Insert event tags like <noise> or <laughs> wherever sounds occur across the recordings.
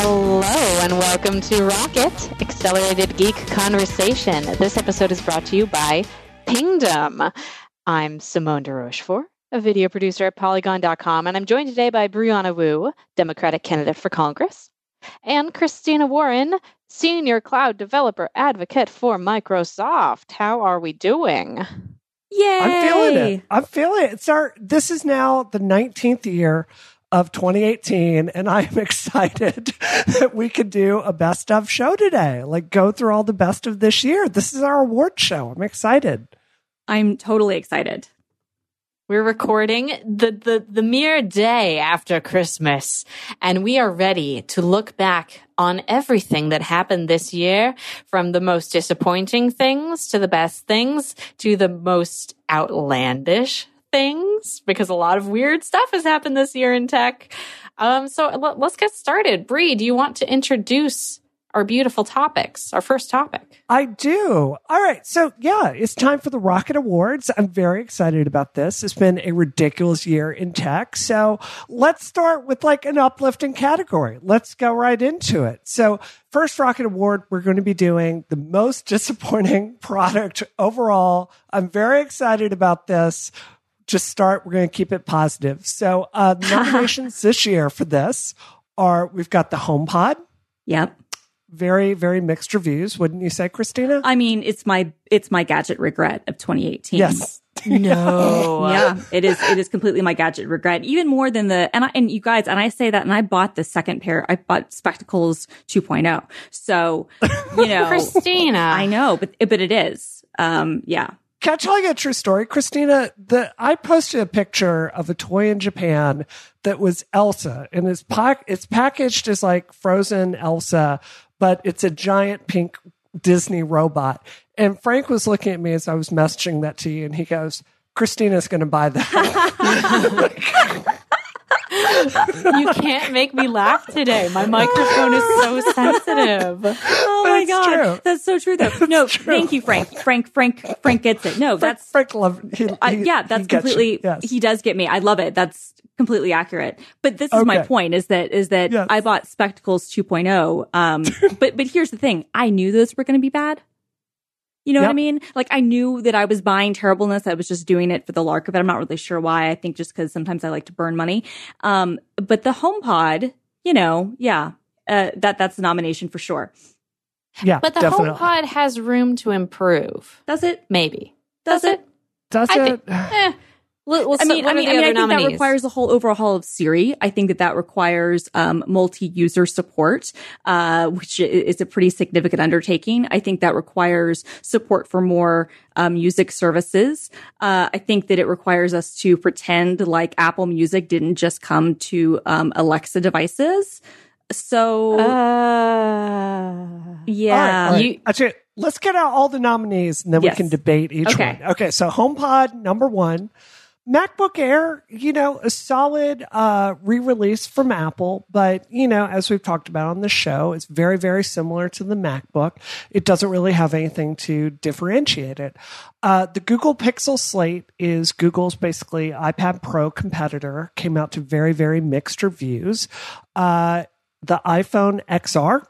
Hello and welcome to Rocket Accelerated Geek Conversation. This episode is brought to you by Pingdom. I'm Simone de Rochefort, a video producer at Polygon.com, and I'm joined today by Brianna Wu, Democratic candidate for Congress, and Christina Warren, Senior Cloud Developer Advocate for Microsoft. How are we doing? Yay! I'm feeling it. I'm feeling it. It's our. This is now the 19th year of 2018, and I am <laughs> excited that we could do a best of show today. Like go through all the best of this year. This is our award show. I'm excited. I'm totally excited. We're recording the, the, the mere day after Christmas, and we are ready to look back on everything that happened this year from the most disappointing things to the best things to the most outlandish things because a lot of weird stuff has happened this year in tech. Um, so let, us get started. Bree, do you want to introduce our beautiful topics, our first topic? I do. All right. So, yeah, it's time for the Rocket Awards. I'm very excited about this. It's been a ridiculous year in tech. So, let's start with like an uplifting category. Let's go right into it. So, first Rocket Award, we're going to be doing the most <laughs> disappointing product overall. I'm very excited about this just start. We're going to keep it positive. So, uh, <laughs> nominations this year for this are we've got the HomePod. Yep. Very, very mixed reviews, wouldn't you say, Christina? I mean, it's my it's my gadget regret of 2018. Yes. <laughs> No. yeah, it is. It is completely my gadget regret, even more than the and I, and you guys and I say that and I bought the second pair. I bought Spectacles 2.0. So you <laughs> know, Christina, I know, but but it is. Um, yeah. Can I tell you a true story, Christina? The I posted a picture of a toy in Japan that was Elsa, and it's pack it's packaged as like frozen Elsa, but it's a giant pink Disney robot. And Frank was looking at me as I was messaging that to you, and he goes, "Christina's going to buy that." <laughs> <laughs> you can't make me laugh today. My microphone is so sensitive. Oh my That's god, true. that's so true. Though, no, thank you, Frank. Frank, Frank, Frank gets it. No, Frank, that's Frank love. He, he- yeah, that's completely. Yes. He does get me. I love it. That's completely accurate. But this is my point: is that is that Yes. I bought Spectacles 2.0. Um, but but here's the thing: I knew those were going to be bad. You know what I mean? Like I knew that I was buying terribleness. I was just doing it for the lark of it. I'm not really sure why. I think just because sometimes I like to burn money. Um, but the HomePod, you know, yeah, uh, that that's a nomination for sure. yeah, But the definitely. HomePod has room to improve. Does it? Maybe. Does it? Does I it? think. <sighs> Eh. Let- let's- I mean, what I mean, I mean, I other think that requires a whole overhaul of Siri. I think that that requires um, multi-user support, uh, which is a pretty significant undertaking. I think that requires support for more um, music services. Uh, I think that it requires us to pretend like Apple Music didn't just come to um, Alexa devices. So, Uh, yeah, All right, all right. You- Actually, let's get out all the nominees and then Yes. we can debate each Okay. one. Okay, so HomePod number one, MacBook Air, you know, a solid uh, re-release from Apple, but you know, as we've talked about on the show, it's very, very similar to the MacBook. It doesn't really have anything to differentiate it. Uh, the Google Pixel Slate is Google's basically iPad Pro competitor. Came out to very, very mixed reviews. Uh, the iPhone XR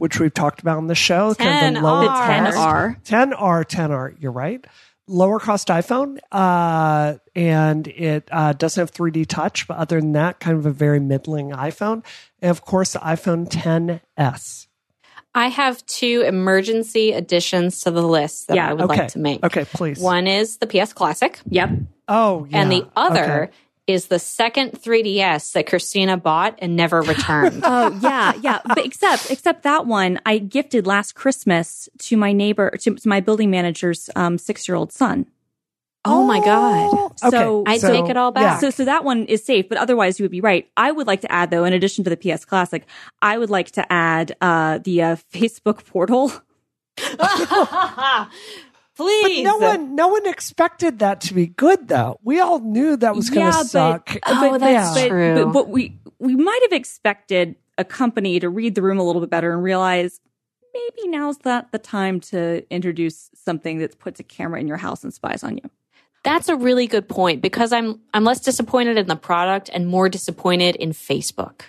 which we've talked about on the show. kind of 10R. the lower the 10R. 10R, 10R, you're right. Lower cost iPhone, uh, and it uh, doesn't have 3D touch, but other than that, kind of a very middling iPhone. And of course, the iPhone 10s. I have two emergency additions to the list that Yeah, I would okay. like to make. Okay, please. One is the PS Classic, Yep. Oh, yeah. and the other Okay. Is the second 3DS that Christina bought and never <laughs> returned. Oh yeah, yeah. But <laughs> except except that one I gifted last Christmas to my neighbor to, to my building manager's um, six year old son. oh my god! Okay, So- I take it all back. yeah. So so that one is safe, but otherwise you would be right. I would like to add though, in addition to the PS Classic, I would like to add uh, the uh, <laughs> Facebook portal. Please, But no one, no one expected that to be good, though. We all knew that was going to Yeah, but- suck. Oh, that's but, true. But, but we we might have expected a company to read the room a little bit better and realize maybe now's not the time to introduce something that puts a camera in your house and spies on you. That's a really good point because I'm I'm less disappointed in the product and more disappointed in Facebook.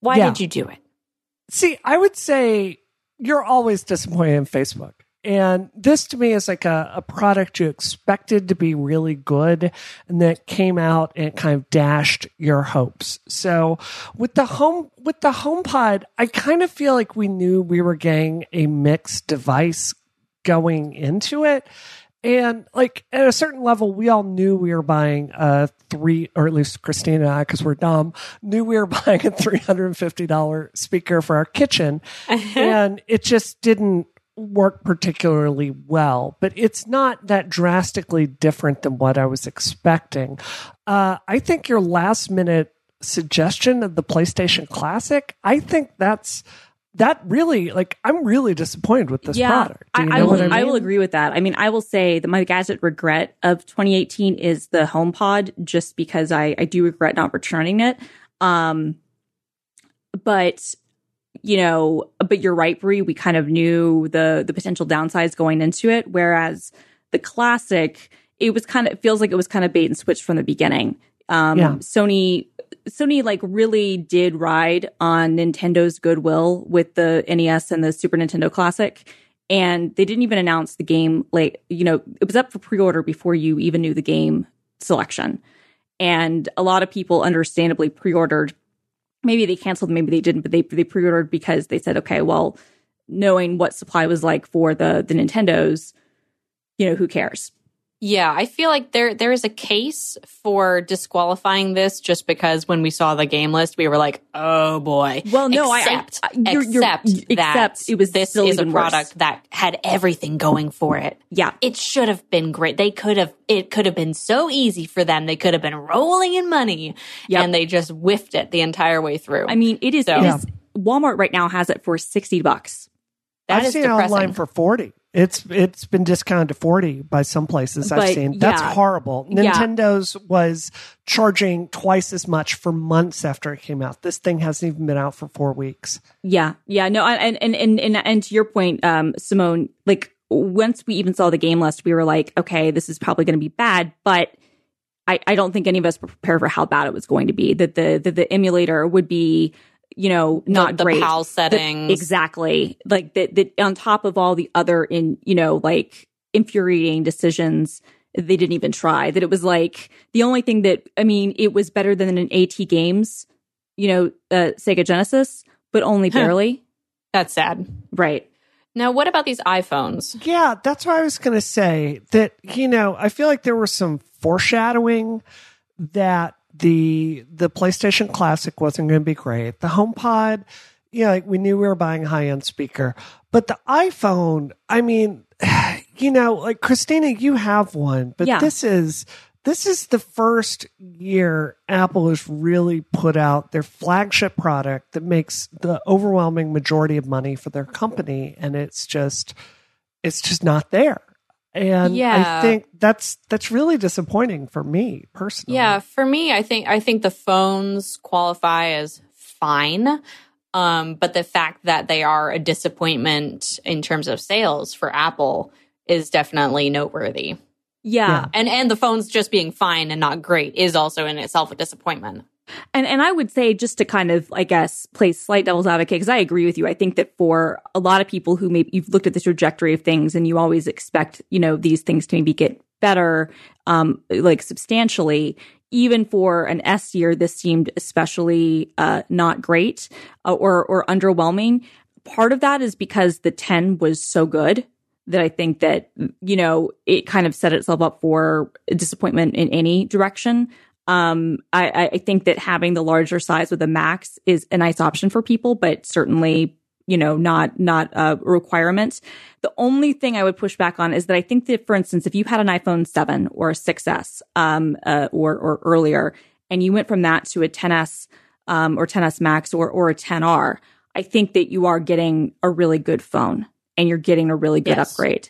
Why Yeah. did you do it? See, I would say you're always disappointed in Facebook. And this to me is like a, a product you expected to be really good and then it came out and kind of dashed your hopes. So with the home with the HomePod, I kind of feel like we knew we were getting a mixed device going into it. And like at a certain level, we all knew we were buying a three, or at least Christina and I, because we're dumb, knew we were <laughs> buying a $350 speaker for our kitchen. Uh-huh. and it just didn't work particularly well, but it's not that drastically different than what I was expecting. Uh, I think your last minute suggestion of the PlayStation Classic, I think that's that really like I'm really disappointed with this product. Do you I, I will, I mean? I will agree with that. I mean, I will say that my gadget regret of 2018 is the HomePod, just because I I do regret not returning it. Um, but you know, but you're right, Brie. We kind of knew the the potential downsides going into it, whereas the classic, it was kind of it feels like it was kind of bait and switch from the beginning. Um, Yeah. Sony Sony like really did ride on Nintendo's goodwill with the NES and the Super Nintendo Classic. And they didn't even announce the game like, you know, it was up for pre-order before you even knew the game selection. And a lot of people understandably pre-ordered. Maybe they canceled, maybe they didn't, but they they pre-ordered because they said, okay, well, knowing what supply was like for the the Nintendos, you know, who cares? Yeah, I feel like there there is a case for disqualifying this just because when we saw the game list, we were like, "Oh boy." Well, no, I- except, I- you're- you're- except that except it was this still is a even worse. product that had everything going for it. Yeah. It should have been great. They could have. It could have been so easy for them. They could have been rolling in money, Yep. and they just whiffed it the entire way through. I mean, it is, So- it is Walmart right now has it for 60 bucks. that I've is seen depressing. it online for 40. It's it's been discounted to 40 by some places I've seen. That's yeah. horrible. Yeah. Nintendo's was charging twice as much for months after it came out. This thing hasn't even been out for 4 weeks. Yeah, yeah, no, and and and and, and to your point, um, Simone, like once we even saw the game list, we were like, okay, this is probably going to be bad, but I, I don't think any of us were prepared for how bad it was going to be. That the that the emulator would be, you know, not the great. PAL The- exactly. Like that that on top of all the other in you know like infuriating decisions they didn't even try. That it was like the only thing that I mean, it was better than an AtGames, you know, uh, Sega Genesis, but only Huh. barely. That's sad. Right. Now, what about these iPhones? Yeah, that's what I was going to say. That you know, I feel like there was some foreshadowing that the the PlayStation Classic wasn't going to be great. The HomePod, yeah, like we knew we were buying a high end speaker, but the iPhone, I mean, <sighs> you know, like Christina, you have one, but Yeah. this is this is the first year Apple has really put out their flagship product that makes the overwhelming majority of money for their company, and it's just it's just not there. And Yeah. I think that's that's really disappointing for me personally. Yeah, for me, I think I think the phones qualify as fine. Um, but the fact that they are a disappointment in terms of sales for Apple is definitely noteworthy. Yeah. Yeah. And and the phones just being fine and not great is also in itself a disappointment. And and I would say just to kind of, I guess, play slight devil's advocate, because I agree with you. I think that for a lot of people who maybe you've looked at the trajectory of things and you always expect, you know, these things to maybe get better, um, like substantially. Even for an S year, this seemed especially uh, not great uh, or or underwhelming. Part of that is because the 10 was so good that I think that you know it kind of set itself up for disappointment in any direction. Um, I, I- think that having the larger size with a Max is a nice option for people, but certainly you know not not a requirement. The only thing I would push back on is that I think that, for instance, if you had an iPhone seven or a 6s um, uh, or or earlier, and you went from that to a 10s um, or 10s Max or or a 10R, I think that you are getting a really good phone and you're getting a really good Yes. upgrade.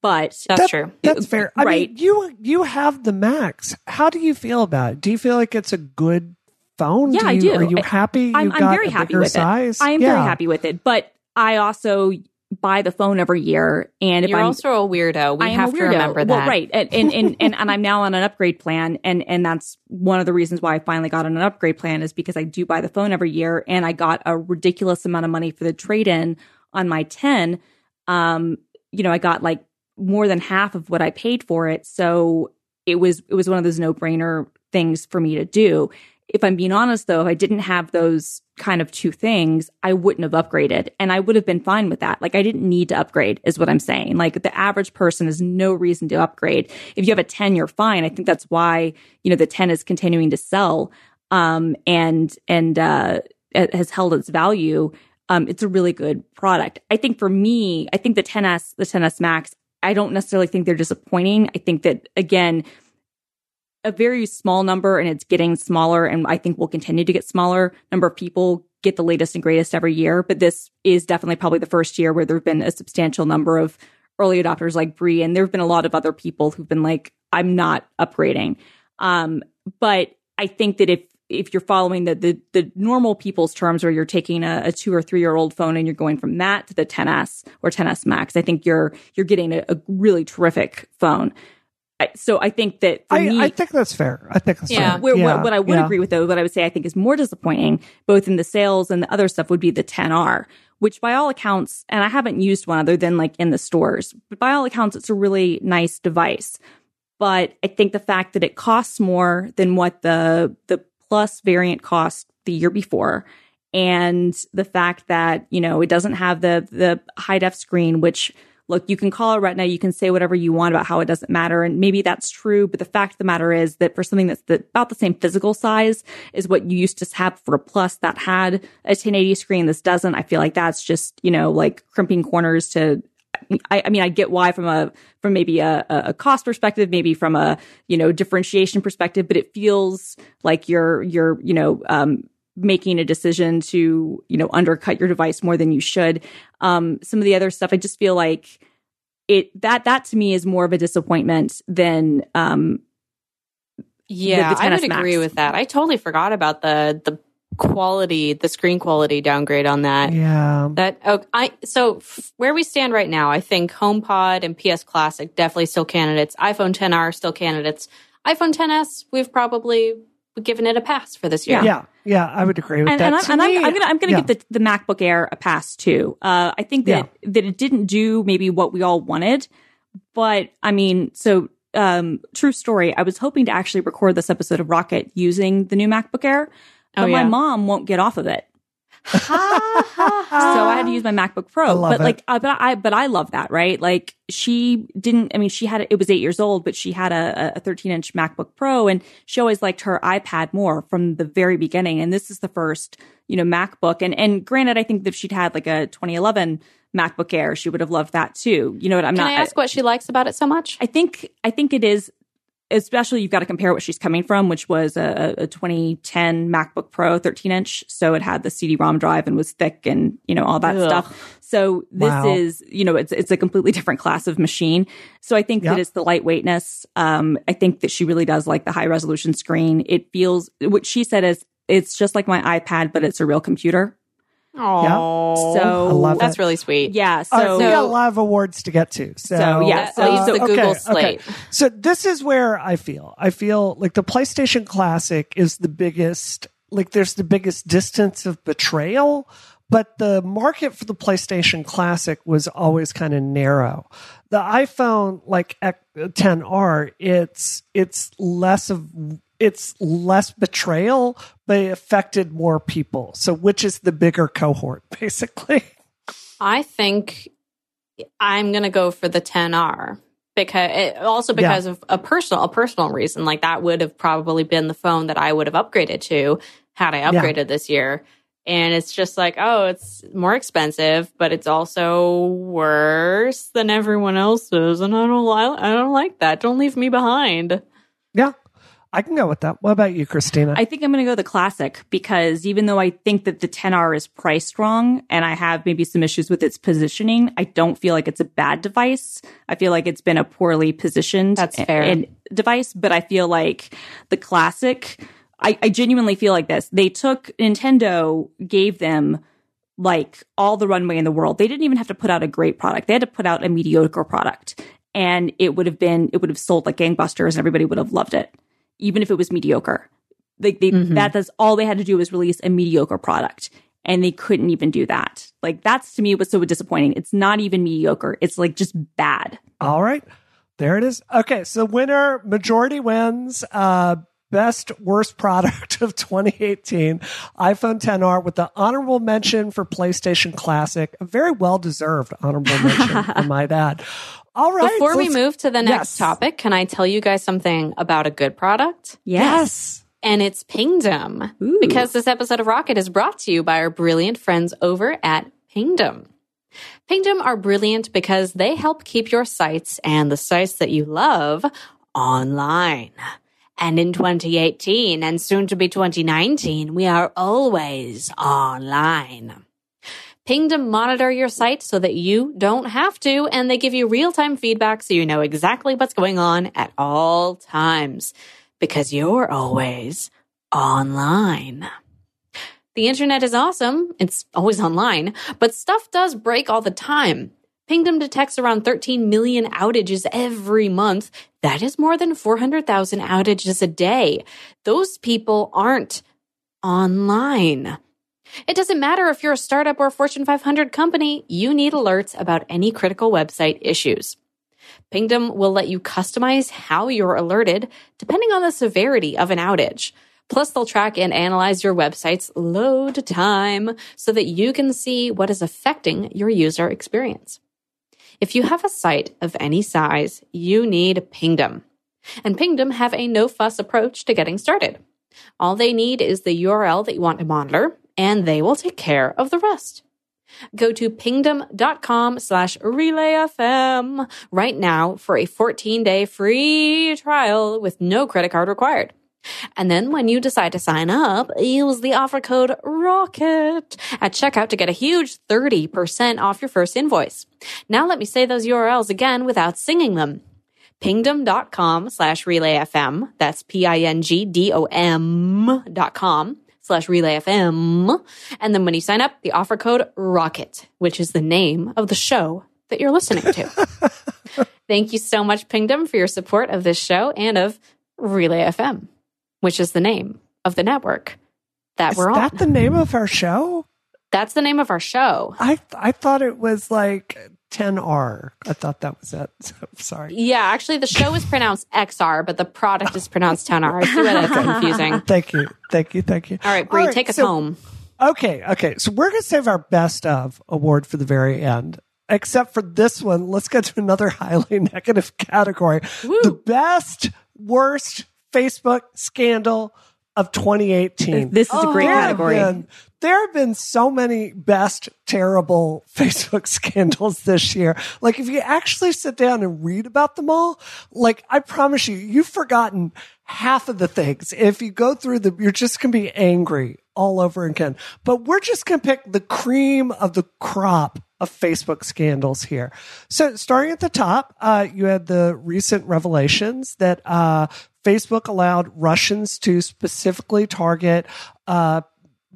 But That's That- true. That's fair. I Right. mean, you you have the Max. How do you feel about it? Do you feel like it's a good phone? Yeah, do I do. Are you I- happy? You I'm, I'm very a happy with size? it. I am Yeah. very happy with it. But I also buy the phone every year. And if You're I'm also a weirdo. We I have a to remember that. Well, right. And, and, and, and, and I'm now on an upgrade plan. And, and that's one of the reasons why I finally got on an upgrade plan is because I do buy the phone every year and I got a ridiculous amount of money for the trade in on my 10. Um, you know, I got like more than half of what I paid for it. So it was, it was one of those no brainer things for me to do. If I'm being honest though, if I didn't have those kind of two things, I wouldn't have upgraded and I would have been fine with that. Like I didn't need to upgrade is what I'm saying. Like the average person has no reason to upgrade. If you have a 10, you're fine. I think that's why, you know, the 10 is continuing to sell. Um, and, and, uh, has held its value. Um, it's a really good product. I think for me, I think the 10S, the 10S Max, I don't necessarily think they're disappointing. I think that again, a very small number and it's getting smaller and I think will continue to get smaller number of people get the latest and greatest every year. But this is definitely probably the first year where there have been a substantial number of early adopters like Brie. And there have been a lot of other people who've been like, I'm not upgrading. Um, but I think that if if you're following the, the the normal people's terms where you're taking a, a two or three year old phone and you're going from that to the 10s or 10s max, I think you're you're getting a, a really terrific phone. I, so I think that for I, me, I think that's fair. I think that's Yeah. fair. where, yeah, what, what I would yeah. agree with though, what I would say I think is more disappointing, both in the sales and the other stuff, would be the 10R, which by all accounts, and I haven't used one other than like in the stores, but by all accounts, it's a really nice device. But I think the fact that it costs more than what the the plus variant cost the year before, and the fact that you know it doesn't have the the high def screen, which look, you can call it retina, you can say whatever you want about how it doesn't matter. And maybe that's true. But the fact of the matter is that for something that's the, about the same physical size is what you used to have for a plus that had a 1080 screen. This doesn't. I feel like that's just, you know, like crimping corners to, I, I mean, I get why from a, from maybe a, a cost perspective, maybe from a, you know, differentiation perspective, but it feels like you're, you're, you know, um, making a decision to you know undercut your device more than you should um some of the other stuff i just feel like it that that to me is more of a disappointment than um Yeah, the I 10S would agree with that. I totally forgot about the the quality, the screen quality downgrade on that. Yeah. That oh, I so f- where we stand right now, I think HomePod and PS Classic definitely still candidates. iPhone 10R still candidates. iPhone 10s, we've probably given it a pass for this year. Yeah. Yeah. I would agree with and, that. and, I'm, To and I'm, I'm gonna I'm gonna yeah. give the, the MacBook Air a pass too. Uh, I think that that it didn't do maybe what we all wanted, but I mean, so um, true story. I was hoping to actually record this episode of Rocket using the new MacBook Air, but Oh, my mom won't get off of it. <laughs> So I had to use my MacBook Pro. I love but it. like, uh, but I, but I love that, right? Like, she didn't. I mean, she had it was eight years old, but she had a, a 13 inch MacBook Pro, and she always liked her iPad more from the very beginning. And this is the first, you know, MacBook. And and granted, I think that if she'd had like a 2011 MacBook Air, she would have loved that too. You know what? I'm Can not. Can I ask what she likes about it so much? I think I think it is especially you've got to compare what she's coming from, which was a, a 2010 MacBook Pro 13 inch. So it had the CD-ROM drive and was thick and you know all that Ugh. stuff. So this Wow. is you know it's it's a completely different class of machine. So I think Yeah. that it's the lightweightness. Um, I think that she really does like the high resolution screen. It feels what she said is it's just like my iPad, but it's a real computer. Oh, yeah. So I love that's it. really sweet. Yeah. All right, So we got a lot of awards to get to. So, So, yeah, so- leaves the Google okay. slate. So this is where I feel. I feel like the PlayStation Classic is the biggest. Like there's the biggest distance of betrayal, but the market for the PlayStation Classic was always kind of narrow. The iPhone, like X- uh, 10R, it's it's less of it's less betrayal, but it affected more people. So which is the bigger cohort, <laughs> basically? I think I'm gonna go for the 10R because it, also because of a personal a personal reason. Like that would have probably been the phone that I would have upgraded to had I upgraded this year. And it's just like, oh, it's more expensive, but it's also worse than everyone else's, and I don't I don't like that. Don't leave me behind. Yeah, I can go with that. What about you, Christina? I think I'm going to go the classic because even though I think that the 10R is priced wrong and I have maybe some issues with its positioning, I don't feel like it's a bad device. I feel like it's been a poorly positioned That's fair. and device, but I feel like the classic, I, I genuinely feel like this. They took Nintendo, gave them like all the runway in the world. They didn't even have to put out a great product. They had to put out a mediocre product and it would have been, it would have sold like gangbusters and everybody would have loved it, even if it was mediocre. Like they, Mhm. that is all they had to do was release a mediocre product and they couldn't even do that. Like that's to me was so disappointing. It's not even mediocre. It's like just bad. All right. There it is. Okay. So winner majority wins. Uh, best worst product <laughs> of 2018 iPhone 10R with the honorable mention for PlayStation Classic. A very well deserved honorable mention, I <laughs> might add. All right. Before we move to the next Yes. topic, can I tell you guys something about a good product? Yes. And it's Pingdom. Ooh. Because this episode of Rocket is brought to you by our brilliant friends over at Pingdom. Pingdom are brilliant because they help keep your sites and the sites that you love online. And in 2018 and soon to be 2019, we are always online. Pingdom monitor your site so that you don't have to, and they give you real time feedback so you know exactly what's going on at all times because you're always online. The internet is awesome. It's always online, but stuff does break all the time. Pingdom detects around 13 million outages every month. That is more than 400,000 outages a day. Those people aren't online. It doesn't matter if you're a startup or a Fortune 500 company, you need alerts about any critical website issues. Pingdom will let you customize how you're alerted depending on the severity of an outage. Plus, they'll track and analyze your website's load time so that you can see what is affecting your user experience. If you have a site of any size, you need Pingdom. And Pingdom have a no fuss approach to getting started. All they need is the URL that you want to monitor, and they will take care of the rest. Go to pingdom.com slash relayfm right now for a 14 day free trial with no credit card required. And then when you decide to sign up, use the offer code ROCKET at checkout to get a huge 30% off your first invoice. Now let me say those URLs again without singing them. Pingdom.com slash relayfm. That's P-I-N-G-D-O-M dot com slash relayfm. And then when you sign up, the offer code ROCKET, which is the name of the show that you're listening to. <laughs> Thank you so much, Pingdom, for your support of this show and of Relay FM, which is the name of the network that Is we're on. Is that the name of our show? That's the name of our show. I I thought it was like 10R. I thought that was it. <laughs> Sorry. Yeah, actually, the show is pronounced XR, but the product is pronounced 10R. I see why that's <laughs> confusing. Thank you. Thank you. Thank you. All right, Bree, All right, take us so- home. Okay, okay. So we're going to save our best of award for the very end. Except for this one, let's get to another <laughs> highly negative category. The best, worst Facebook scandal of 2018. This is a great There have category. been- there have been so many best terrible <laughs> Facebook scandals this year. Like if you actually sit down and read about them all, like I promise you, you've forgotten half of the things. If you go through them, you're just going to be angry all over again. But we're just going to pick the cream of the crop of Facebook scandals here. So starting at the top, uh, you had the recent revelations that, uh, Facebook allowed Russians to specifically target, uh,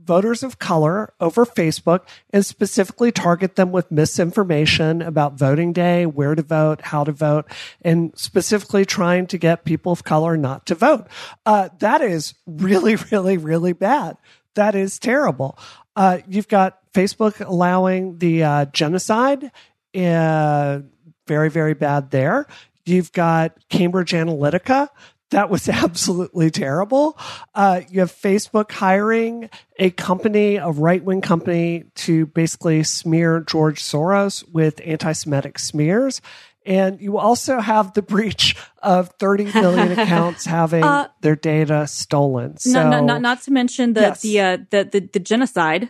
voters of color over Facebook and specifically target them with misinformation about voting day, where to vote, how to vote, and specifically trying to get people of color not to vote. Uh, that is really, <laughs> really, really bad. That is terrible. Uh, you've got Facebook allowing the uh, genocide. Uh, very, very bad there. You've got Cambridge Analytica. That was <laughs> absolutely terrible. Uh, you have Facebook hiring a company, a right wing company, to basically smear George Soros with anti Semitic smears. And you also have the breach of 30 million <laughs> accounts having Uh, their data stolen. So, not, not, not, not to mention the Yes. the, uh, the the the genocide.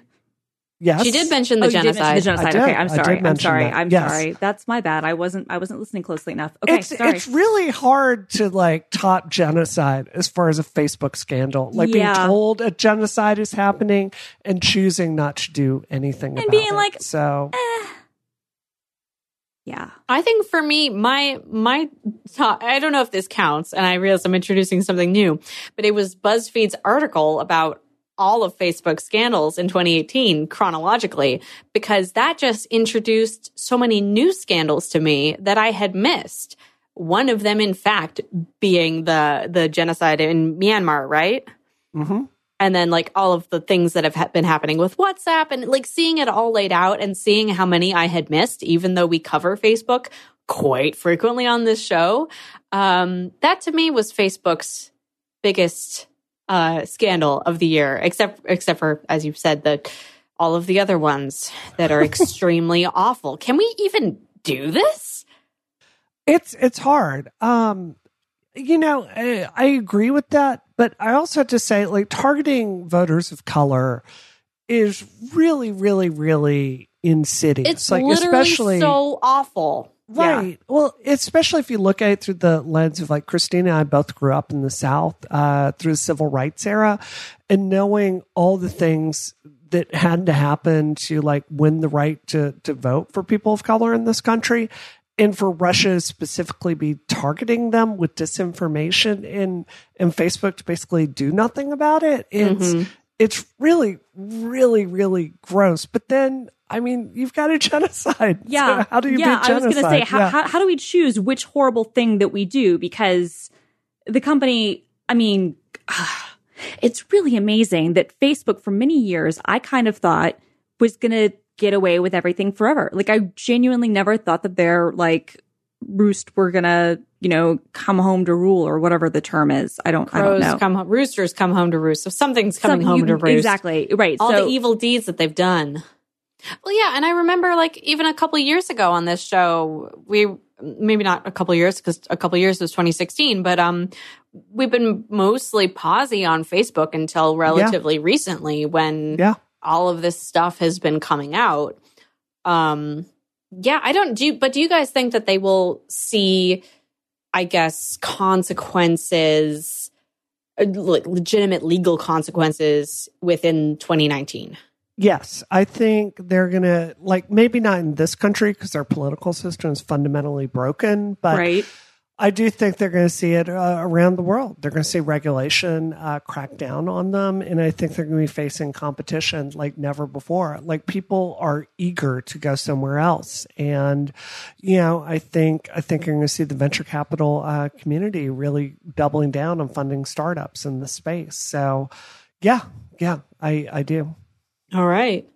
Yes. She did mention the Oh, you did mention genocide. the genocide. I did. Okay, I'm I did sorry. I'm sorry. that. I'm Yes. sorry. That's my bad. I wasn't I wasn't listening closely enough. Okay, it's sorry. it's really hard to like top genocide as far as a Facebook scandal. Like Yeah. being told a genocide is happening and choosing not to do anything And about being it. like, "Eh." so yeah. I think for me, my my top, I don't know if this counts, and I realize I'm introducing something new, but it was BuzzFeed's article about all of Facebook's scandals in 2018 chronologically because that just introduced so many new scandals to me that I had missed. One of them, in fact, being the the genocide in Myanmar, right? Mm-hmm. And then like all of the things that have ha- been happening with WhatsApp and like seeing it all laid out and seeing how many I had missed, even though we cover Facebook quite frequently on this show. Um, that to me was Facebook's biggest uh, scandal of the year, except except for as you've said the all of the other ones that are <laughs> extremely awful. Can we even do this? It's it's hard. Um, you know, I, I agree with that, but I also have to say, like, targeting voters of color is really, really, really insidious. It's like, literally especially so awful. Yeah. Right. Well, especially if you look at it through the lens of like Christina and I both grew up in the South uh, through the civil rights era and knowing all the things that had to happen to like win the right to, to vote for people of color in this country. And for Russia to specifically be targeting them with disinformation and, and Facebook to basically do nothing about it. It's, it's really, really, really gross. But then I mean, you've got a genocide. <laughs> Yeah. So how do you yeah, beat I was going to say, how, Yeah. how, how do we choose which horrible thing that we do? Because the company, I mean, <sighs> it's really amazing that Facebook for many years, I kind of thought was going to get away with everything forever. Like, I genuinely never thought that their like roost were going to, you know, come home to rule or whatever the term is. I don't, I don't Crows know. come home, roosters come home to roost. So something's coming Some- home you- to roost. Exactly. Right. All so, the evil deeds that they've done. Well, yeah, and I remember like even a couple of years ago on this show, we maybe not a couple of years because a couple of years was 2016, but um, we've been mostly pausy on Facebook until relatively recently when Yeah. all of this stuff has been coming out. Um, yeah, I don't do, but do you guys think that they will see, I guess, consequences, uh, like legitimate legal consequences within 2019? Yes, I think they're going to, like, maybe not in this country because our political system is fundamentally broken, but right. I do think they're going to see it uh, around the world. They're going to see regulation uh, crack down on them. And I think they're going to be facing competition like never before. Like, people are eager to go somewhere else. And, you know, I think, I think you're going to see the venture capital uh, community really doubling down on funding startups in the space. So, yeah, yeah, I, I do. All right.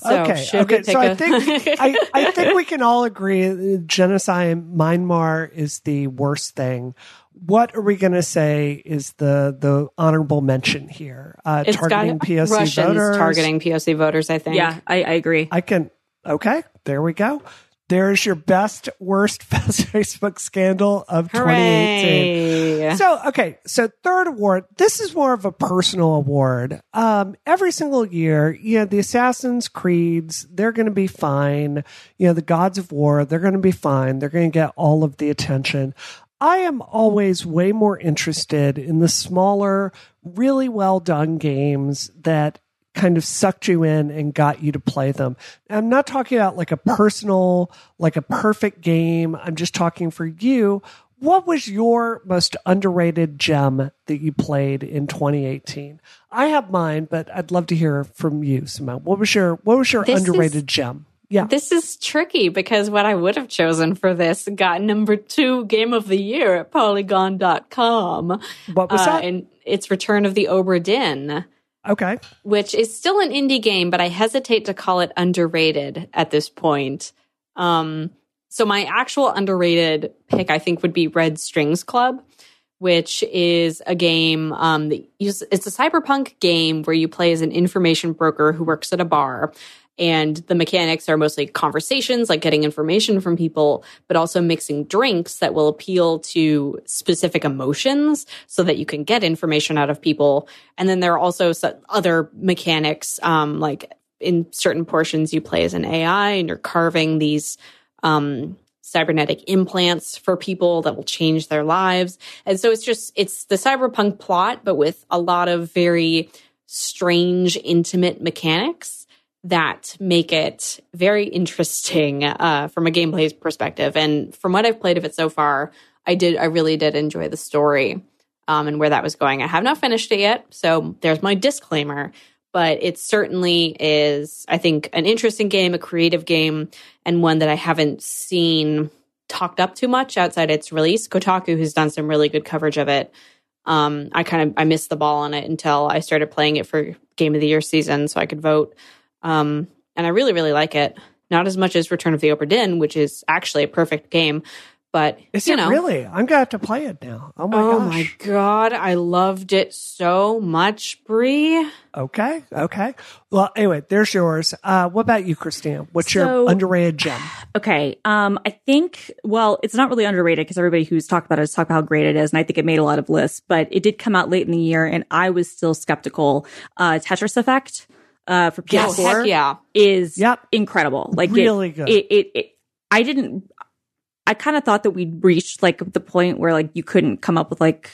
So okay, okay. So a- I think <laughs> I, I think we can all agree genocide in Myanmar is the worst thing. What are we going to say is the the honorable mention here? Uh, it's got targeting POC Russians voters. targeting POC voters. I think. Yeah, I, I agree. I can. Okay, there we go. There's your best worst <laughs> best Facebook scandal of 2018. So, okay. So third award, this is more of a personal award. Um, every single year, you know, the Assassin's Creeds, they're going to be fine. You know, the Gods of War, they're going to be fine. They're going to get all of the attention. I am always way more interested in the smaller, really well done games that kind of sucked you in and got you to play them. I'm not talking about like a personal, like a perfect game. I'm just talking for you. What was your most underrated gem that you played in 2018? I have mine, but I'd love to hear from you, Simone. What was your what was your This is- underrated gem? Yeah. This is tricky because what I would have chosen for this got number two game of the year at polygon.com. What was Uh, that? and it's Return of the Obra Dinn, Okay. which is still an indie game, but I hesitate to call it underrated at this point. Um, so my actual underrated pick, I think, would be Red Strings Club, which is a game. Um, that it's a cyberpunk game where you play as an information broker who works at a bar. And the mechanics are mostly conversations, like getting information from people, but also mixing drinks that will appeal to specific emotions so that you can get information out of people. And then there are also other mechanics, um, like in certain portions, you play as an AI and you're carving these um, cybernetic implants for people that will change their lives. And so it's just, it's the cyberpunk plot, but with a lot of very strange, intimate mechanics that make it very interesting uh, from a gameplay perspective. And from what I've played of it so far, I did, I really did enjoy the story. um, and where that was going. I have not finished it yet, so there's my disclaimer. But it certainly is, I think, an interesting game, a creative game, and one that I haven't seen talked up too much outside its release. Kotaku has done some really good coverage of it. Um, I kind of I missed the ball on it until I started playing it for Game of the Year season, so I could vote. Um, and I really, really like it. Not as much as Return of the Obra Dinn, which is actually a perfect game, but Is you it know, really? I'm gonna have to play it now. Oh my oh gosh. my god, I loved it so much, Brie. Okay. Okay. Well, anyway, there's yours. Uh, what about you, Christina? What's your underrated gem? Okay. Um, I think, well, it's not really underrated because everybody who's talked about it has talked about how great it is. And I think it made a lot of lists, but it did come out late in the year and I was still skeptical. Uh, Tetris Effect, uh, for Oh, PS4 heck yeah. is Yep. incredible. Like it- Really good. It, it, it, I didn't, I kind of thought that we'd reached like the point where like you couldn't come up with like,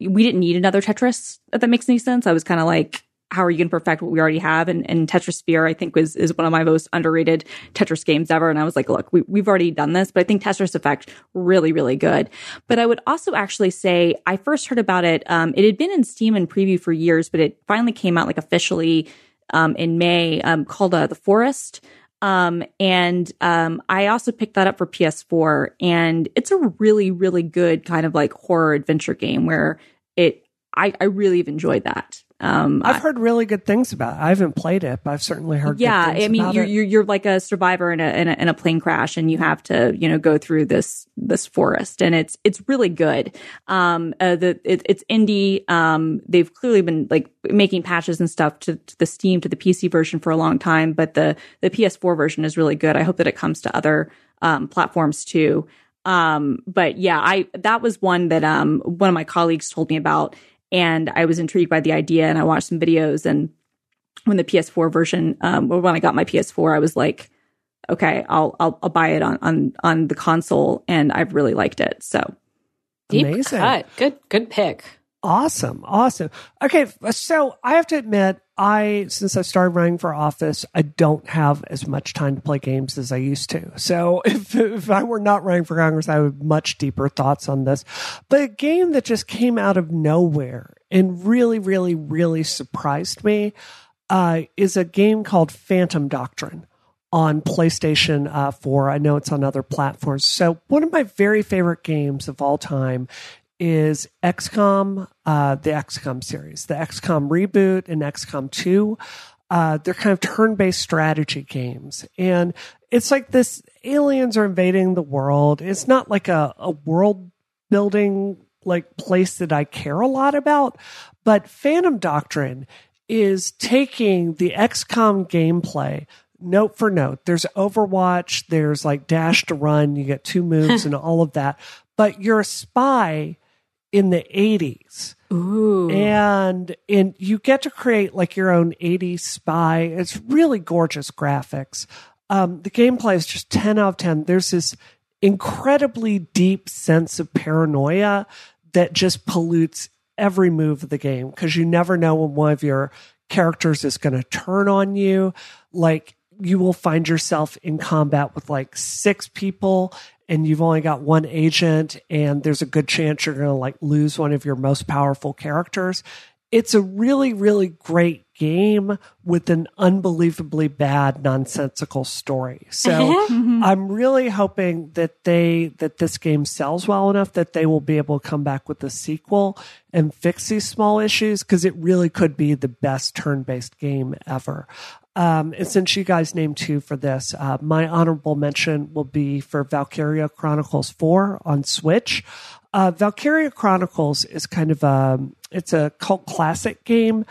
we didn't need another Tetris, if that makes any sense. I was kind of like, how are you going to perfect what we already have? And, and Tetrisphere, I think, was is one of my most underrated Tetris games ever. And I was like, look, we, we've already done this, but I think Tetris Effect really, really good. But I would also actually say I first heard about it. Um, it had been in Steam and preview for years, but it finally came out like officially um, in May, um, called uh, The Forest. Um, and um, I also picked that up for PS4, and it's a really, really good kind of like horror adventure game where it. I, I really have enjoyed that. Um, I've heard really good things about it. I haven't played it, but I've certainly heard. yeah, good things I mean, about you're, it. you're you're like a survivor in a, in a in a plane crash, and you have to you know go through this this forest, and it's it's really good. Um, uh, the it, it's indie. Um, they've clearly been like making patches and stuff to, to the Steam to the PC version for a long time, but the the PS4 version is really good. I hope that it comes to other um, platforms too. Um, but yeah, I that was one that um one of my colleagues told me about, and I was intrigued by the idea, and I watched some videos and when the PS4 version, um, or when I got my PS4, I was like, okay, I'll, I'll, I'll buy it on, on, on the console. And I've really liked it. So Deep Amazing. cut. Good good pick. Awesome, awesome. Okay, so I have to admit, I since I started running for office, I don't have as much time to play games as I used to. So <laughs> if if I were not running for Congress, I would have much deeper thoughts on this. But a game that just came out of nowhere and really, really, really surprised me uh, is a game called Phantom Doctrine on PlayStation uh, 4. I know it's on other platforms. So, one of my very favorite games of all time is XCOM, uh, the XCOM series, the XCOM reboot and XCOM 2. Uh, they're kind of turn based strategy games. And it's like this aliens are invading the world. It's not like a, a world building like place that I care a lot about, but Phantom Doctrine is taking the XCOM gameplay note for note. There's Overwatch, there's like dash to run, you get two moves <laughs> and all of that, but you're a spy in the 80s. Ooh. And and you get to create like your own 80s spy. It's really gorgeous graphics. Um, the gameplay is just 10 out of 10. There's this incredibly deep sense of paranoia that just pollutes every move of the game because you never know when one of your characters is going to turn on you. Like you will find yourself in combat with like six people and you've only got one agent and there's a good chance you're going to like lose one of your most powerful characters. It's a really, really great game with an unbelievably bad, nonsensical story. So uh-huh. mm-hmm. I'm really hoping that they that this game sells well enough that they will be able to come back with a sequel and fix these small issues because it really could be the best turn-based game ever. Um, and since you guys named two for this, uh, my honorable mention will be for Valkyria Chronicles 4 on Switch. Uh, Valkyria Chronicles is kind of a, it's a cult classic game.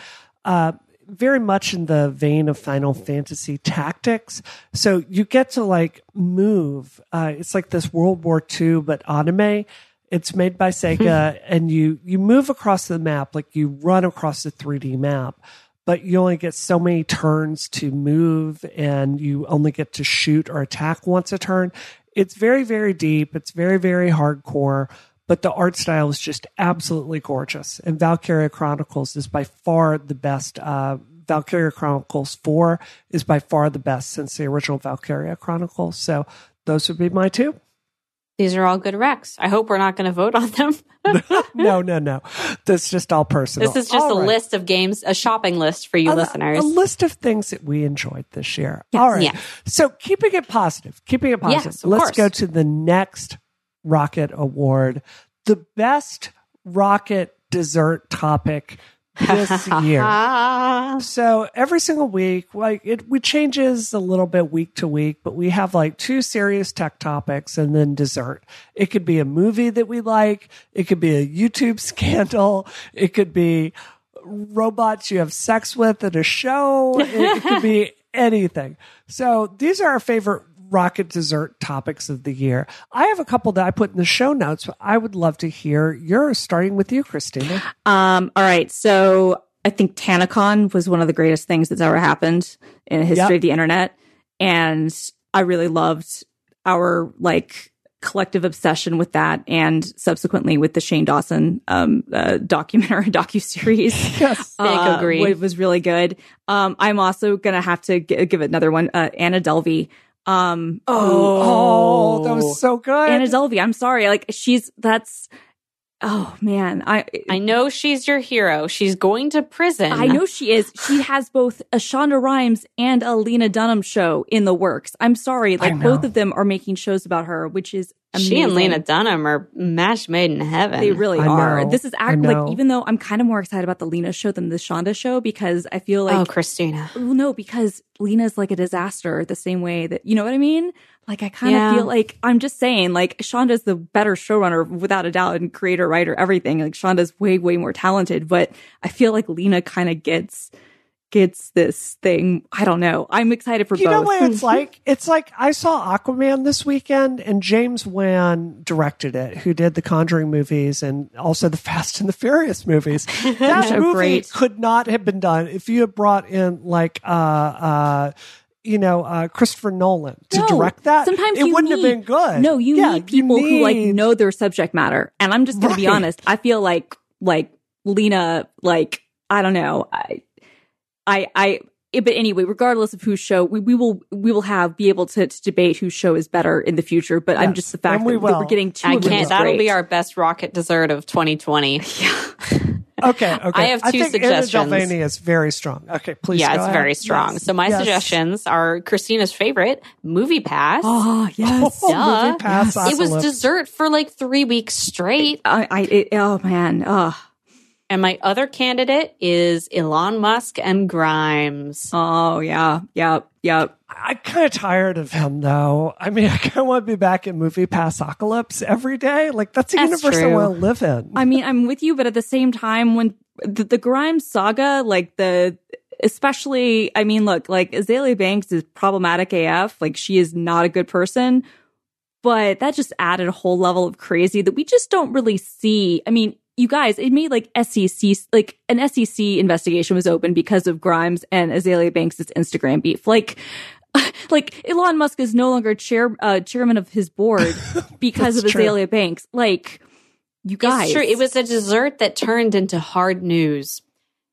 Uh, very much in the vein of Final Fantasy Tactics. So you get to like move. Uh, it's like this World War II, but anime. It's made by Sega, <laughs> and you you move across the map like you run across the 3D map, but you only get so many turns to move, and you only get to shoot or attack once a turn. It's very very deep. It's very very hardcore but the art style is just absolutely gorgeous. And Valkyria Chronicles is by far the best. Uh, Valkyria Chronicles 4 is by far the best since the original Valkyria Chronicles. So those would be my two. These are all good recs. I hope we're not going to vote on them. <laughs> <laughs> no, no, no. That's just all personal. This is just All a right. list of games, a shopping list for you A- listeners. A list of things that we enjoyed this year. All right. Yeah. So keeping it positive, keeping it positive. Yes, Let's course. go to the next Rocket Award, the best Rocket dessert topic this year. <laughs> So every single week, like it, we changes a little bit week to week, but we have like two serious tech topics and then dessert. It could be a movie that we like. It could be a YouTube <laughs> scandal. It could be robots you have sex with at a show. It, it could be <laughs> anything. So these are our favorite rocket dessert topics of the year. I have a couple that I put in the show notes, but I would love to hear yours, starting with you, Christina. Um, all right. So I think TanaCon was one of the greatest things that's ever happened in the history Yep. of the internet. And I really loved our like collective obsession with that and subsequently with the Shane Dawson um uh, documentary <laughs> docu-series. <laughs> Yes. Big uh, agree. It was really good. Um, I'm also gonna have to g- give another one. Uh, Anna Delvey. Um, Oh, oh, that was so good. Anna Delvey. I'm sorry. Like she's that's. Oh man, I I know she's your hero. She's going to prison. I know she is. She has both a Shonda Rhimes and a Lena Dunham show in the works. I'm sorry, like both of them are making shows about her, which is amazing. She and Lena Dunham are mash made in heaven. They really I are. know. This is act like even though I'm kind of more excited about the Lena show than the Shonda show because I feel oh, like oh, Christina. well, no, because Lena's like a disaster the same way that you know what I mean. Like I kind of Yeah. feel like I'm just saying like Shonda's the better showrunner without a doubt and creator, writer, everything. Like Shonda's way way more talented, but I feel like Lena kind of gets gets this thing. I don't know. I'm excited for You both. know what it's <laughs> like? It's like I saw Aquaman this weekend and James Wan directed it, who did the Conjuring movies and also the <laughs> Fast and the Furious movies. <laughs> That So movie great. could not have been done if you had brought in like uh uh you know, uh, Christopher Nolan to No, direct that. Sometimes it wouldn't need- have been good. No, you Yeah, need people who like know their subject matter. And I'm just gonna be honest. I feel like like Lena, like I don't know. I I I eh, but anyway, regardless of whose show, we, we will we will have be able to, to debate whose show is better in the future. But I'm just the fact we that, that we're getting two I can't. That'll be our best rocket dessert of 2020. <laughs> Okay, <laughs> okay. I have two I think suggestions. Anna is very strong. Okay, please. yeah, go it's ahead. very strong. Yes, So my yes. suggestions are Christina's favorite movie pass. Oh yes. Oh, <laughs> Duh. movie pass it was dessert for like three weeks straight. I, I it, oh man. Oh, And my other candidate is Elon Musk and Grimes. oh yeah. Yep. Yep. I'm kind of tired of him, though. I mean, <laughs> I kind of want to be back in movie passocalypse every day. Like that's a That's universe I want to live in. I mean, I'm with you, but at the same time, when the, the Grimes saga, like the, especially, I mean, look, like Azealia Banks is problematic AF. Like she is not a good person, but that just added a whole level of crazy that we just don't really see. I mean, you guys, it made like SEC, like an SEC investigation was open because of Grimes and Azealia Banks' Instagram beef. Like, <laughs> like Elon Musk is no longer chair, uh, chairman of his board <laughs> because of That's true. Azealia Banks. Like, you guys. It's true. It was a dessert that turned into hard news.